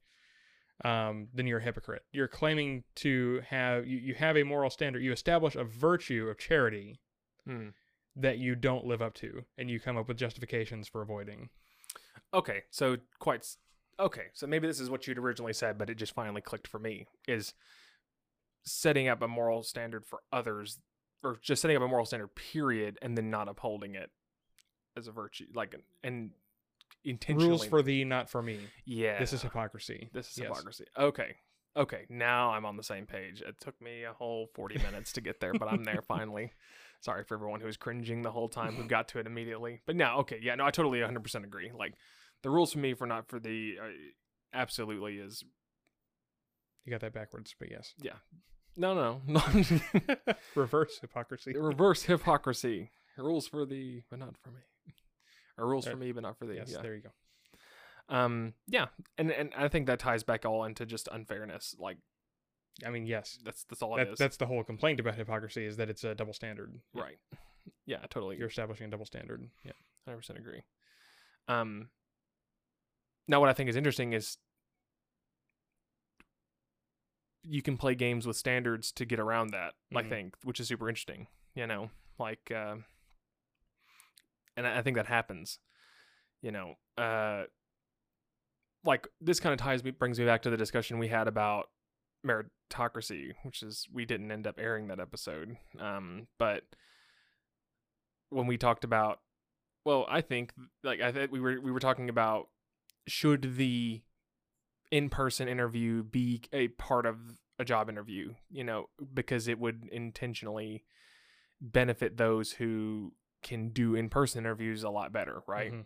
Um, then you're a hypocrite. You're claiming to have you, you have a moral standard. You establish a virtue of charity Hmm. that you don't live up to, and you come up with justifications for avoiding. Okay, so quite okay. So maybe this is what you'd originally said, but it just finally clicked for me. Is setting up a moral standard for others, or just setting up a moral standard, period, and then not upholding it as a virtue, like and intentionally. Rules for thee, not for me. yeah. This is hypocrisy. this is Yes. hypocrisy. Okay, okay. Now I'm on the same page. It took me a whole 40 minutes to get there, but I'm there finally. Sorry for everyone who was cringing the whole time who got to it immediately. But now, okay, yeah, no, I totally 100% agree. Like the rules for me for not for thee uh, absolutely is You got that backwards, but yes. No, no, no. Reverse hypocrisy. reverse hypocrisy. Rules for thee, but not for me. Or rules for me, but not for thee. Yes, yeah. there you go. Um. Yeah, and and I think that ties back all into just unfairness. Like I mean, yes. that's that's all it That, is. that's the whole complaint about hypocrisy is that it's a double standard. Right. Yeah, totally. You're establishing a double standard. Yeah. hundred percent agree. Um, now what I think is interesting is you can play games with standards to get around that. I Mhm. think, which is super interesting. You know, like, uh, and I I think that happens. You know, uh, like this kind of ties me brings me back to the discussion we had about meritocracy, which is we didn't end up airing that episode. Um, but when we talked about well, I think like I think we were we were talking about should the in-person interview be a part of a job interview, you know, because it would intentionally benefit those who can do in-person interviews a lot better, right? Mhm.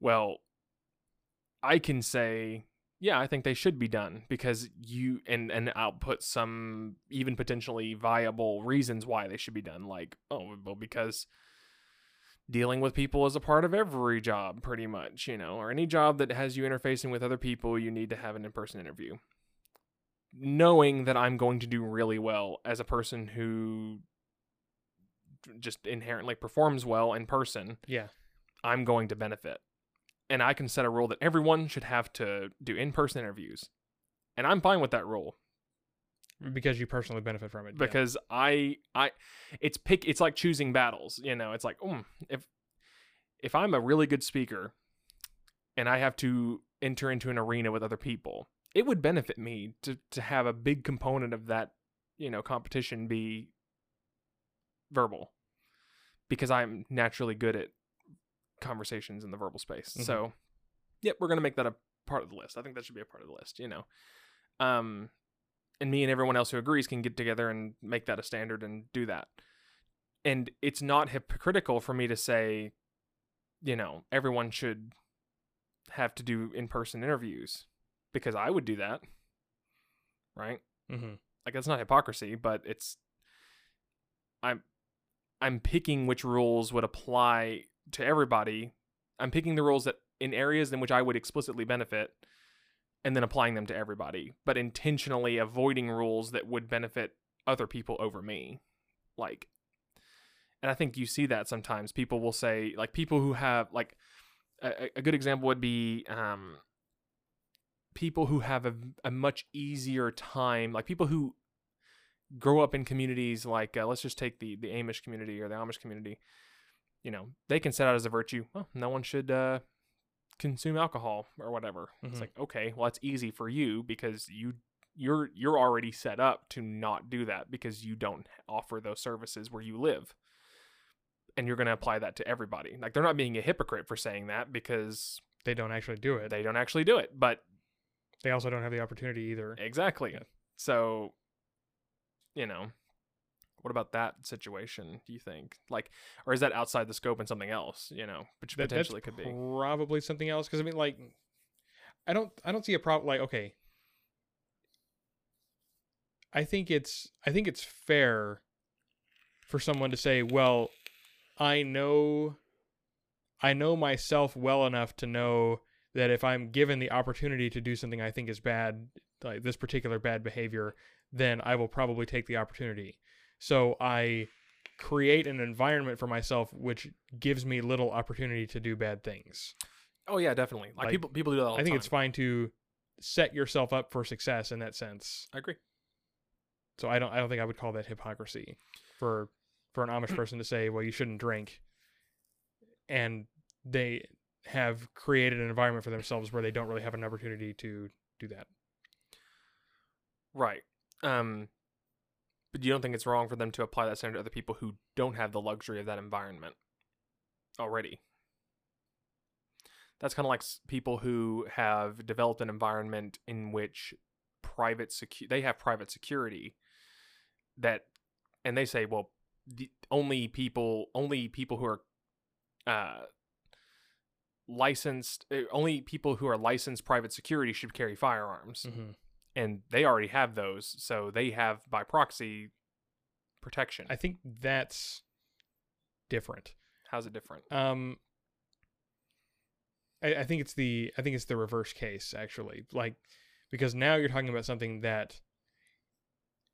Well, I can say, yeah, I think they should be done because you and and I'll put some even potentially viable reasons why they should be done. Like, oh, well, because dealing with people is a part of every job, pretty much, you know, or any job that has you interfacing with other people, you need to have an in-person interview. Knowing that I'm going to do really well as a person who just inherently performs well in person, Yeah. I'm going to benefit. And I can set a rule that everyone should have to do in person interviews. And I'm fine with that rule Because you personally benefit from it. yeah. because I I it's pick it's like choosing battles, you know. It's like, mm, if if I'm a really good speaker and I have to enter into an arena with other people, it would benefit me to to have a big component of that, you know, competition be verbal because I'm naturally good at conversations in the verbal space. Mhm. So, yep, we're going to make that a part of the list. I think that should be a part of the list, you know. Um and me and everyone else who agrees can get together and make that a standard and do that. And it's not hypocritical for me to say, you know, everyone should have to do in-person interviews because I would do that. Right? Mm-hmm. Like that's not hypocrisy, but it's I'm I'm picking which rules would apply to everybody. I'm picking the rules that in areas in which I would explicitly benefit and then applying them to everybody, but intentionally avoiding rules that would benefit other people over me. Like and I think you see that sometimes people will say like people who have like a, a good example would be um people who have a, a much easier time like people who grow up in communities like uh, let's just take the the Amish community or the Amish community you know, they can set out as a virtue. Well, no one should uh, consume alcohol or whatever. It's Mhm. like okay, well that's easy for you because you you're you're already set up to not do that because you don't offer those services where you live. And you're going to apply that to everybody. Like they're not being a hypocrite for saying that because They don't actually do it. they don't actually do it, but They also don't have the opportunity either. Exactly. Yeah. So, you know, what about that situation? Do you think like, or is that outside the scope and something else? You know, which That- potentially could be. probably something else because I mean, like, I don't, I don't see a problem. Like, okay, I think it's, I think it's fair for someone to say, well, I know, I know myself well enough to know that if I'm given the opportunity to do something I think is bad, like this particular bad behavior, then I will probably take the opportunity. So I create an environment for myself which gives me little opportunity to do bad things. Oh yeah, definitely. Like, Like, people people do that all I think time. it's fine to set yourself up for success in that sense. I agree. So I don't I don't think I would call that hypocrisy for for an Amish person to say, well, you shouldn't drink, and they have created an environment for themselves where they don't really have an opportunity to do that. Right. Um, but you don't think it's wrong for them to apply that standard to other people who don't have the luxury of that environment already? That's kind of like people who have developed an environment in which private secu- they have private security that and they say well the only people only people who are uh licensed uh, only people who are licensed private security should carry firearms Mm-hmm. And they already have those so they have by proxy protection I think that's different. how's it different Um, I, I think it's the I think it's the reverse case actually, like because now you're talking about something that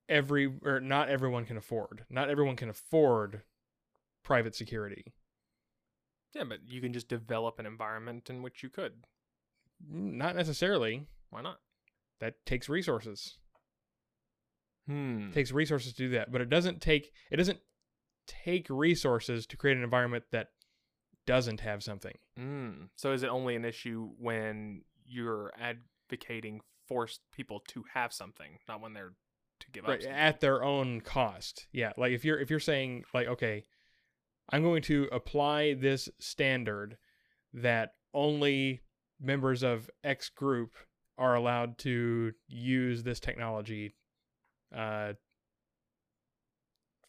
every or not everyone can afford. Not everyone can afford private security. yeah but you can just develop an environment in which you could Not necessarily. why not That takes resources. hmm It takes resources to do that, but it doesn't take it doesn't take resources to create an environment that doesn't have something. mm. so is it only an issue when you're advocating for s- people to have something not when they're to give up something? at their own cost yeah like if you're if you're saying like okay i'm going to apply this standard that only members of x group are allowed to use this technology uh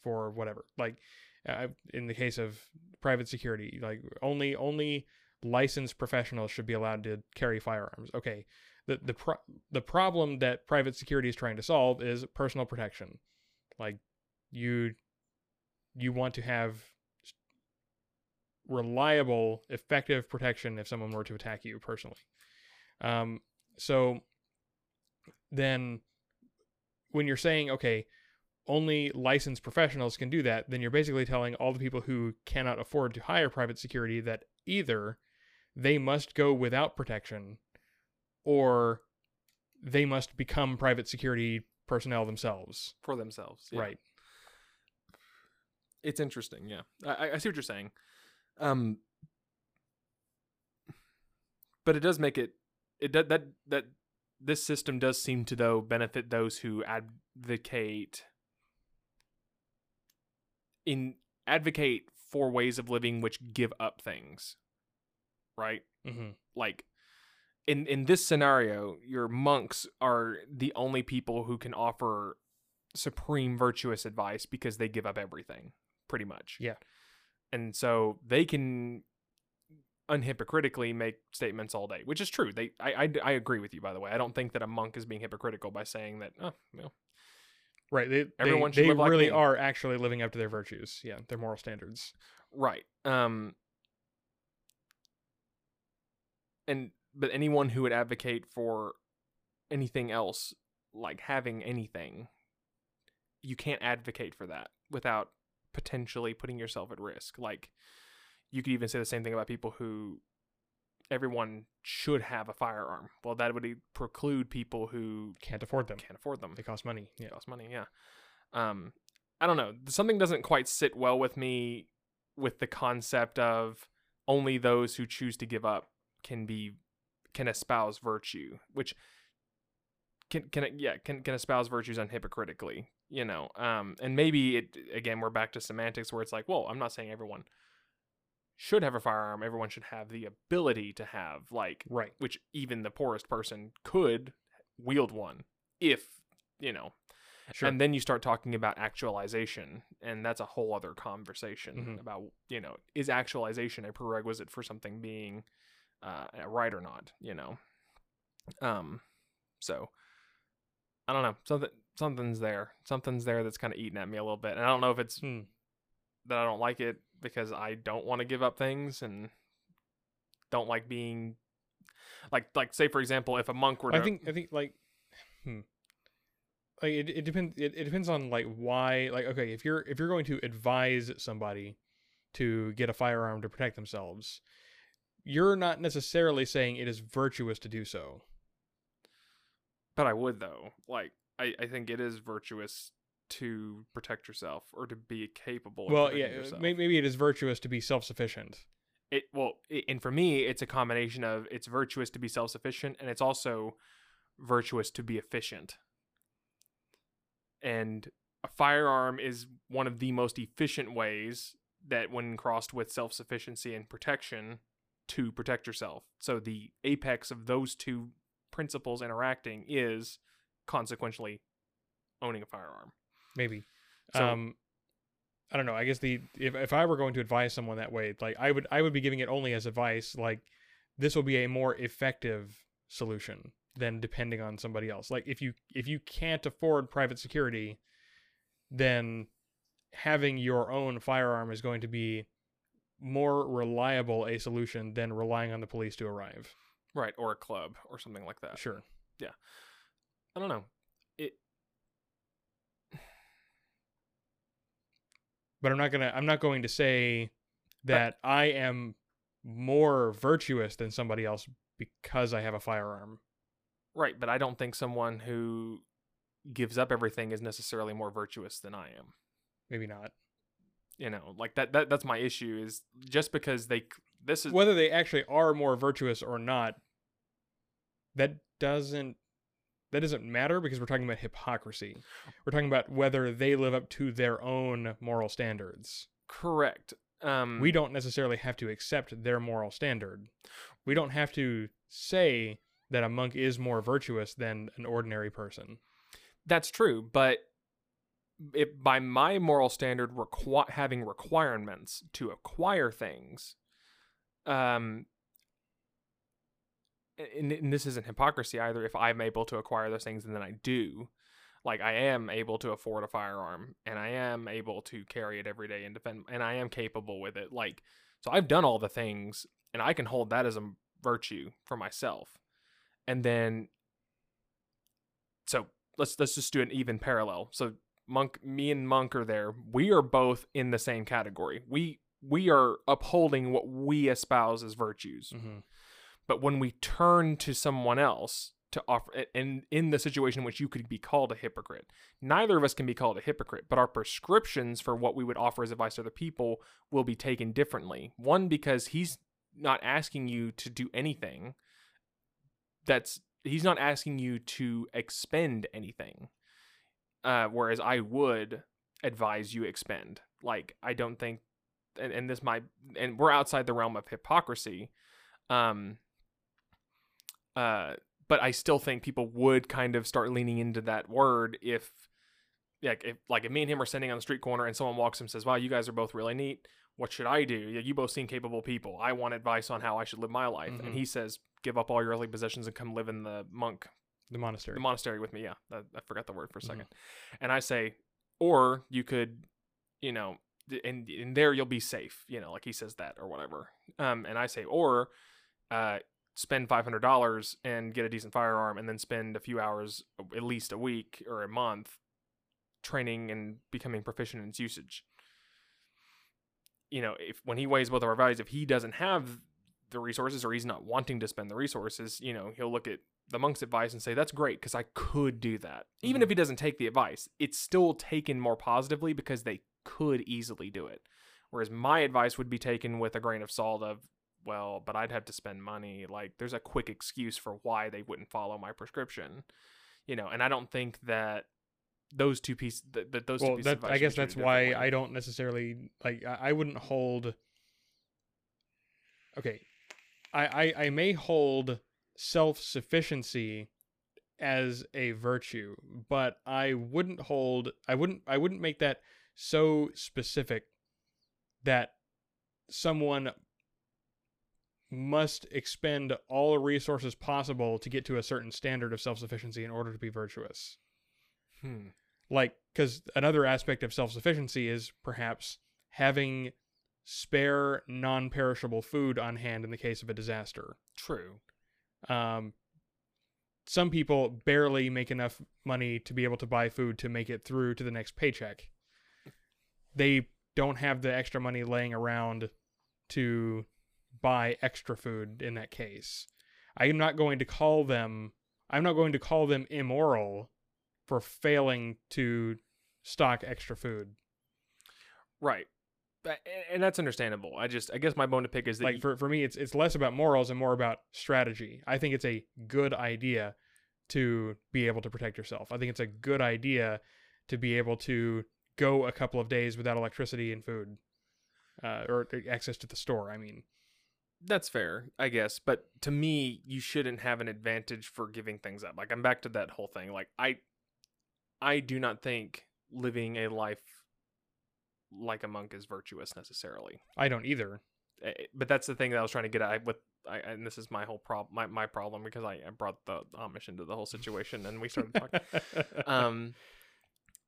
for whatever like uh, in the case of private security like only only licensed professionals should be allowed to carry firearms okay the the pro- the problem that private security is trying to solve is personal protection. Like you you want to have reliable, effective protection if someone were to attack you personally. Um, so then when you're saying okay, only licensed professionals can do that, then you're basically telling all the people who cannot afford to hire private security that either they must go without protection or they must become private security personnel themselves. for themselves yeah. Right. it's interesting yeah I, I see what you're saying um but it does make it it that that that this system does seem to though benefit those who advocate in advocate for ways of living which give up things right Mm-hmm. like in in this scenario your monks are the only people who can offer supreme virtuous advice because they give up everything pretty much Yeah. and so they can unhypocritically make statements all day which is true they I, I i agree with you by the way i don't think that a monk is being hypocritical by saying that oh well, Right. They, Everyone they, should they like really me. are actually living up to their virtues. Yeah, their moral standards. Right. Um and but anyone who would advocate for anything else like having anything you can't advocate for that without potentially putting yourself at risk. Like you could even say the same thing about people who everyone should have a firearm. Well, that would preclude people who Can't afford them. can't afford them. They cost money. Yeah. It costs money, yeah. Um, I don't know. Something doesn't quite sit well with me with the concept of only those who choose to give up can be can espouse virtue, which can can yeah can can espouse virtues unhypocritically, you know. Um, and maybe it again we're back to semantics where it's like, well, I'm not saying everyone should have a firearm. Everyone should have the ability to have like Right. which even the poorest person could wield one if you know Sure. and then you start talking about actualization and that's a whole other conversation Mhm. about you know is actualization a prerequisite for something being uh, right or not you know um so i don't know something something's there something's there that's kind of eating at me a little bit and i don't know if it's Hmm. That i don't like it because i don't want to give up things and don't like being like like say for example if a monk were to I think I think like hmm. like it, it depends it, it depends on like why like okay if you're if you're going to advise somebody to get a firearm to protect themselves you're not necessarily saying it is virtuous to do so But I would though. Like I, I think it is virtuous to protect yourself or to be capable. Well yeah yourself. maybe, maybe it is virtuous to be self-sufficient it well, i and for me, it's a combination of it's virtuous to be self sufficient and it's also virtuous to be efficient. And a firearm is one of the most efficient ways that, when crossed with self sufficiency and protection, to protect yourself. So the apex of those two principles interacting is consequentially owning a firearm. Maybe So- um i don't know i guess the if, if i were going to advise someone that way like i would i would be giving it only as advice like this will be a more effective solution than depending on somebody else like if you if you can't afford private security then having your own firearm is going to be more reliable a solution than relying on the police to arrive Right. Or a club or something like that. sure Yeah. I don't know. It but I'm not gonna I'm not going to say that I am more virtuous than somebody else because I have a firearm. right, but I don't think someone who gives up everything is necessarily more virtuous than I am. Maybe not. You know, like that that that's my issue is just because they this is Whether they actually are more virtuous or not, that doesn't that doesn't matter because we're talking about hypocrisy. We're talking about whether they live up to their own moral standards. correct. Um We don't necessarily have to accept their moral standard. We don't have to say that a monk is more virtuous than an ordinary person. That's true, but if by my moral standard requi- having requirements to acquire things, um, and, and this isn't hypocrisy either. If I'm able to acquire those things, and then I do, like I am able to afford a firearm, and I am able to carry it every day and defend, and I am capable with it. Like, so I've done all the things, and I can hold that as a virtue for myself, and then so let's let's just do an even parallel. So Monk, me and Monk are there. We are both in the same category. We we are upholding what we espouse as virtues. Mm-hmm. But when we turn to someone else to offer, and in the situation in which you could be called a hypocrite, neither of us can be called a hypocrite. But our prescriptions for what we would offer as advice to other people will be taken differently. One because he's not asking you to do anything. That's he's not asking you to expend anything. Uh, whereas I would advise you expend. Like I don't think, and, and this might, and we're outside the realm of hypocrisy. Um. Uh, but I still think people would kind of start leaning into that word if, like, if like if me and him are standing on the street corner and someone walks up and says, "Wow, you guys are both really neat. What should I do? You both seem capable people. I want advice on how I should live my life." Mhm. And he says, "Give up all your earthly possessions and come live in the monk The monastery. the monastery with me. Yeah, that, I forgot the word for a Mhm. 2nd And I say, or you could, you know, and in there you'll be safe. You know, like he says that or whatever. Um, and I say, or, uh, spend five hundred dollars and get a decent firearm, and then spend a few hours, at least a week or a month, training and becoming proficient in its usage. You know, if when he weighs both of our values, if he doesn't have the resources or he's not wanting to spend the resources, you know, he'll look at the monk's advice and say, that's great because I could do that. Even Mhm. if he doesn't take the advice, it's still taken more positively because they could easily do it. Whereas my advice would be taken with a grain of salt of, well, but I'd have to spend money. Like there's a quick excuse for why they wouldn't follow my prescription. You know, and I don't think that those two pieces that, that those two well pieces that i guess that's why i don't necessarily like i, I wouldn't hold okay I, I i may hold self-sufficiency as a virtue but i wouldn't hold i wouldn't i wouldn't make that so specific that someone must expend all the resources possible to get to a certain standard of self-sufficiency in order to be virtuous Hmm. like because another aspect of self-sufficiency is perhaps having spare non-perishable food on hand in the case of a disaster True. um, some people barely make enough money to be able to buy food to make it through to the next paycheck they don't have the extra money laying around to buy extra food in that case. I'm not going to call them i'm not going to call them immoral for failing to stock extra food. Right. And that's understandable. I just, I guess my bone to pick is that like for, for me it's it's less about morals and more about strategy. I think it's a good idea to be able to protect yourself. I think it's a good idea to be able to go a couple of days without electricity and food uh, or access to the store i mean that's fair, I guess. But to me, you shouldn't have an advantage for giving things up. Like I'm back to that whole thing. Like I, I do not think living a life like a monk is virtuous necessarily. i don't either But that's the thing that I was trying to get at with. I, and this is my whole problem, my, my problem because I, I brought the Amish into the whole situation and we started talking. um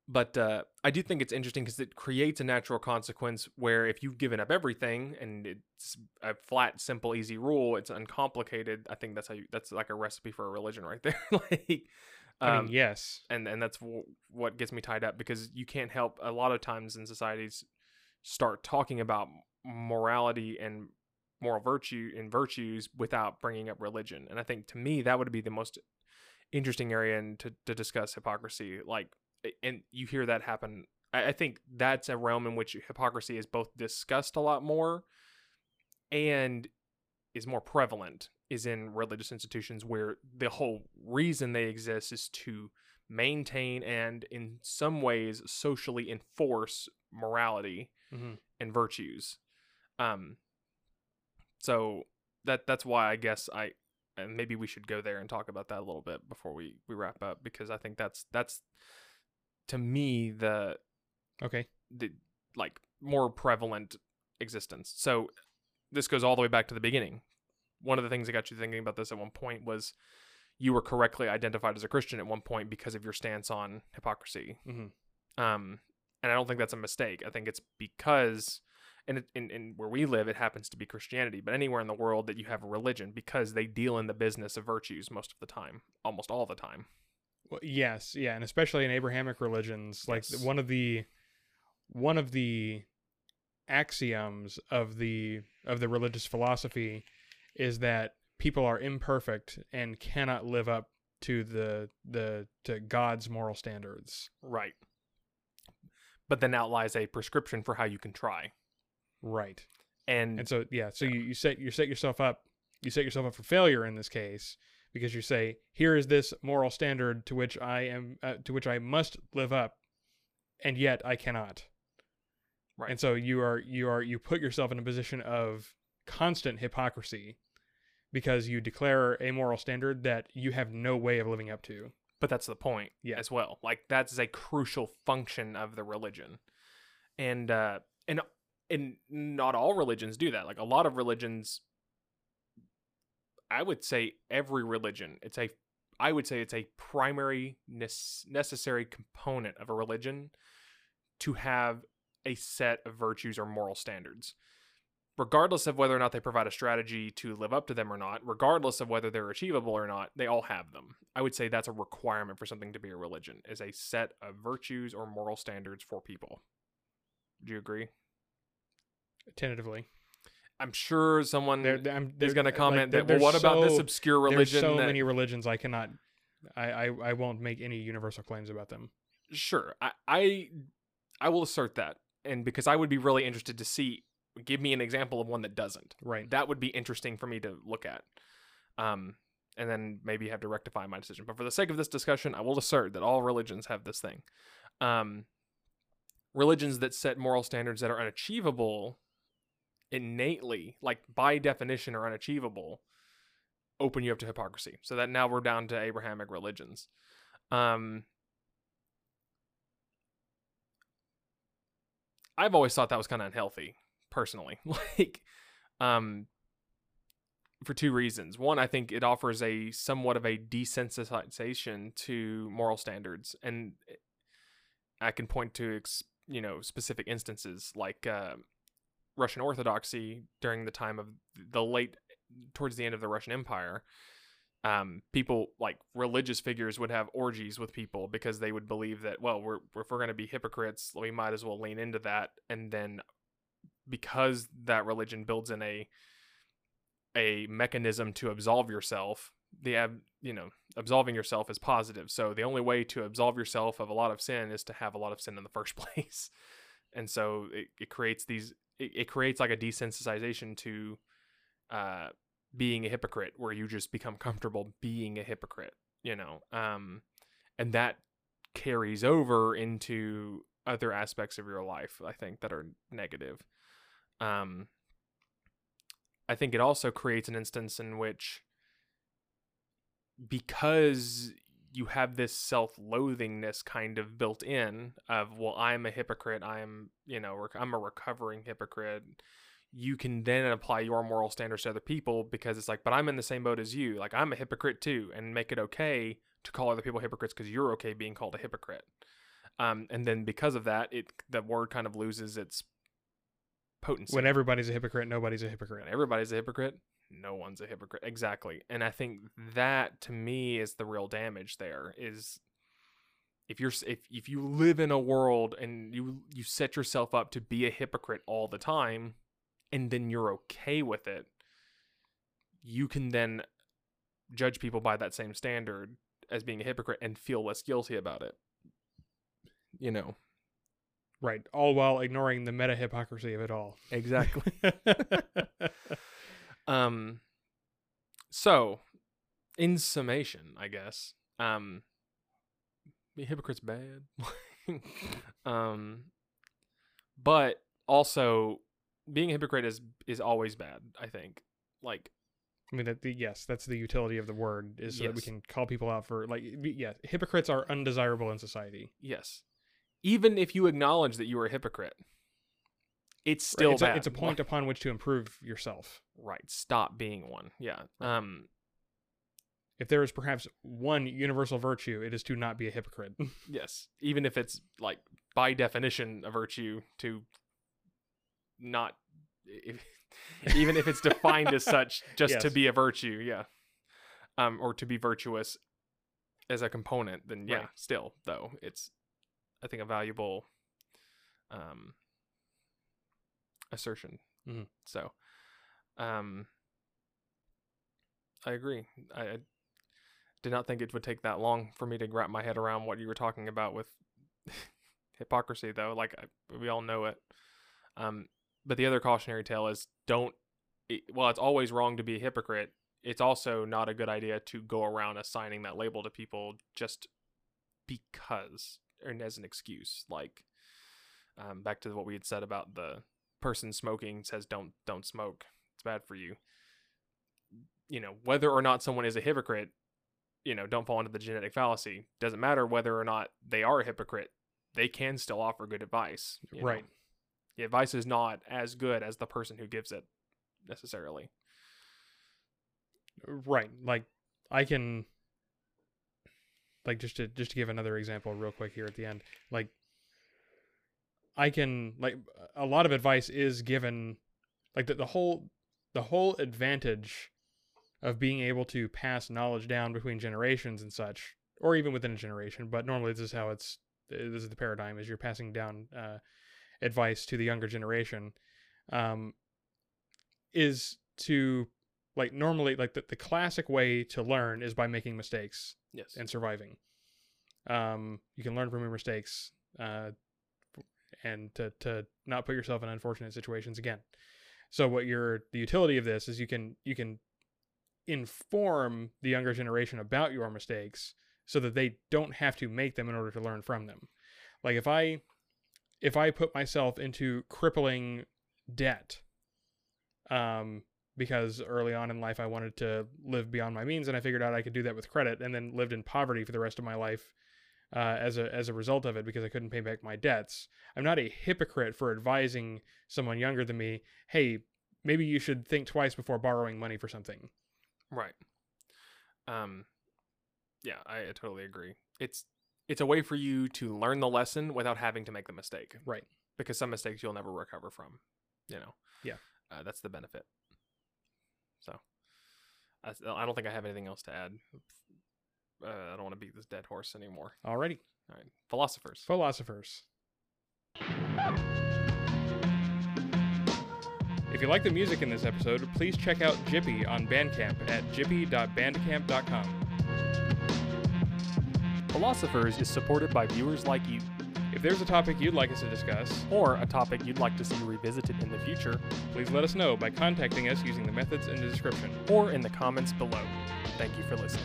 but uh, I do think it's interesting because it creates a natural consequence where if you've given up everything and it's a flat, simple, easy rule, it's uncomplicated. I think that's how you. That's like a recipe for a religion right there. like, i um, mean yes and and that's w- what gets me tied up because you can't help. A lot of times in societies, start talking about morality and moral virtue and virtues without bringing up religion. And I think to me that would be the most interesting area and to, to discuss hypocrisy. Like, and you hear that happen. I, I think that's a realm in which hypocrisy is both discussed a lot more and is more prevalent is in religious institutions where the whole reason they exist is to maintain and in some ways socially enforce morality Mhm. and virtues um so that that's why i guess i and maybe we should go there and talk about that a little bit before we we wrap up because i think that's that's to me the okay the like more prevalent existence. So this goes all the way back to the beginning. One of the things that got you thinking about this at one point was you were correctly identified as a Christian at one point because of your stance on hypocrisy. Mhm. Um, and I don't think that's a mistake. I think it's because, and it, in, in where we live, it happens to be Christianity, but anywhere in the world that you have a religion, because they deal in the business of virtues most of the time, almost all the time. Well, yes, yeah, and especially in Abrahamic religions, like Yes. one of the one of the axioms of the of the religious philosophy is that people are imperfect and cannot live up to the the to God's moral standards. Right. But then out lies a prescription for how you can try. Right. And, And so yeah, so you, you set you set yourself up you set yourself up for failure in this case because you say here is this moral standard to which I am uh, to which I must live up and yet I cannot. Right. And so you are you are you put yourself in a position of constant hypocrisy because you declare a moral standard that you have no way of living up to. but that's the point Yeah. as well. Like that's a crucial function of the religion. And uh and and not all religions do that. Like a lot of religions I would say every religion, it's a I would say it's a primary necessary component of a religion to have a set of virtues or moral standards. Regardless of whether or not they provide a strategy to live up to them or not, regardless of whether they're achievable or not, they all have them. I would say that's a requirement for something to be a religion, is a set of virtues or moral standards for people. Do you agree? Tentatively, I'm sure someone there, I'm, is going to like, comment there- that, well, what about this obscure religion? There's so that- many religions I cannot, I, I I won't make any universal claims about them. Sure, I, I I will assert that. and because I would be really interested to see give me an example of one that doesn't. Right. That would be interesting for me to look at. Um and then maybe have to rectify my decision. But for the sake of this discussion, I will assert that all religions have this thing. Um religions that set moral standards that are unachievable innately, like by definition are unachievable, open you up to hypocrisy. So that now we're down to Abrahamic religions. Um I've always thought that was kind of unhealthy, personally. like, um, for two reasons. One, I think it offers a somewhat of a desensitization to moral standards, and I can point to ex- you know specific instances like uh, Russian Orthodoxy during the time of the late towards the end of the Russian Empire um, people like religious figures would have orgies with people because they would believe that well we're if we're going to be hypocrites we might as well lean into that. And then because that religion builds in a a mechanism to absolve yourself the ab, you know absolving yourself is positive. So the only way to absolve yourself of a lot of sin is to have a lot of sin in the first place. And so it, it creates these it, it creates like a desensitization to uh being a hypocrite where you just become comfortable being a hypocrite you know? Um and that carries over into other aspects of your life i think that are negative. Um i think it also creates an instance in which because you have this self-loathingness kind of built in of well i'm a hypocrite i'm you know rec- i'm a recovering hypocrite you can then apply your moral standards to other people because it's like, but I'm in the same boat as you. Like I'm a hypocrite too, and make it okay to call other people hypocrites because you're okay being called a hypocrite. Um, and then because of that, it the word kind of loses its potency. When everybody's a hypocrite, nobody's a hypocrite. When everybody's a hypocrite, no one's a hypocrite. Exactly. And I think that to me is the real damage there is if you're if if you live in a world and you you set yourself up to be a hypocrite all the time, and then you're okay with it, you can then judge people by that same standard as being a hypocrite and feel less guilty about it. You know. Right. All while ignoring the meta hypocrisy of it all. Exactly. um so in summation, I guess, um be hypocrite's bad. um but also being a hypocrite is is always bad. I think. Like, I mean, that the, yes, that's the utility of the word is so that we can call people out for like, yeah, hypocrites are undesirable in society. yes, even if you acknowledge that you are a hypocrite, it's still it's, a, bad. it's a point upon which to improve yourself. Right. Stop being one. Yeah. Um. If there is perhaps one universal virtue, it is to not be a hypocrite. Yes. Even if it's like by definition a virtue to not. If, even if it's defined as such, just to be a virtue. Yeah. Um. Or to be virtuous as a component, then yeah. Right. Still, though, it's I think a valuable um assertion. Mhm. So, um, I agree. I, I did not think it would take that long for me to wrap my head around what you were talking about with hypocrisy, though. Like I, we all know it. Um, but the other cautionary tale is don't. It, well, it's always wrong to be a hypocrite. It's also not a good idea to go around assigning that label to people just because, and as an excuse. Like, um, back to what we had said about the person smoking says don't don't smoke. It's bad for you. You know, whether or not someone is a hypocrite, you know, don't fall into the genetic fallacy. Doesn't matter whether or not they are a hypocrite. They can still offer good advice. you know. Right. The advice is not as good as the person who gives it necessarily. right. Like I can like just to just to give another example real quick here at the end. Like I can like a lot of advice is given like the, the whole the whole advantage of being able to pass knowledge down between generations and such or even within a generation but normally this is how it's this is the paradigm is you're passing down uh, advice to the younger generation um, is to like normally like the, the classic way to learn is by making mistakes Yes. and surviving um, you can learn from your mistakes uh, and to to not put yourself in unfortunate situations again. So what your the utility of this is you can you can inform the younger generation about your mistakes so that they don't have to make them in order to learn from them. Like if I if I put myself into crippling debt um because early on in life I wanted to live beyond my means and I figured out I could do that with credit and then lived in poverty for the rest of my life uh, as a as a result of it because I couldn't pay back my debts. I'm not a hypocrite for advising someone younger than me, "Hey, maybe you should think twice before borrowing money for something." Right. Um yeah, I, I totally agree. It's it's a way for you to learn the lesson without having to make the mistake. Right. Because some mistakes you'll never recover from. You know. Yeah. Uh, that's the benefit. So, I, I don't think I have anything else to add. Uh, I don't want to beat this dead horse anymore. Alrighty. All right, philosophers. Philosophers. If you like the music in this episode, please check out Jippy on Bandcamp at jippy.bandcamp.com. Philosophers is supported by viewers like you, If there's a topic you'd like us to discuss, or a topic you'd like to see revisited in the future, please let us know by contacting us using the methods in the description. or in the comments below. Thank you for listening.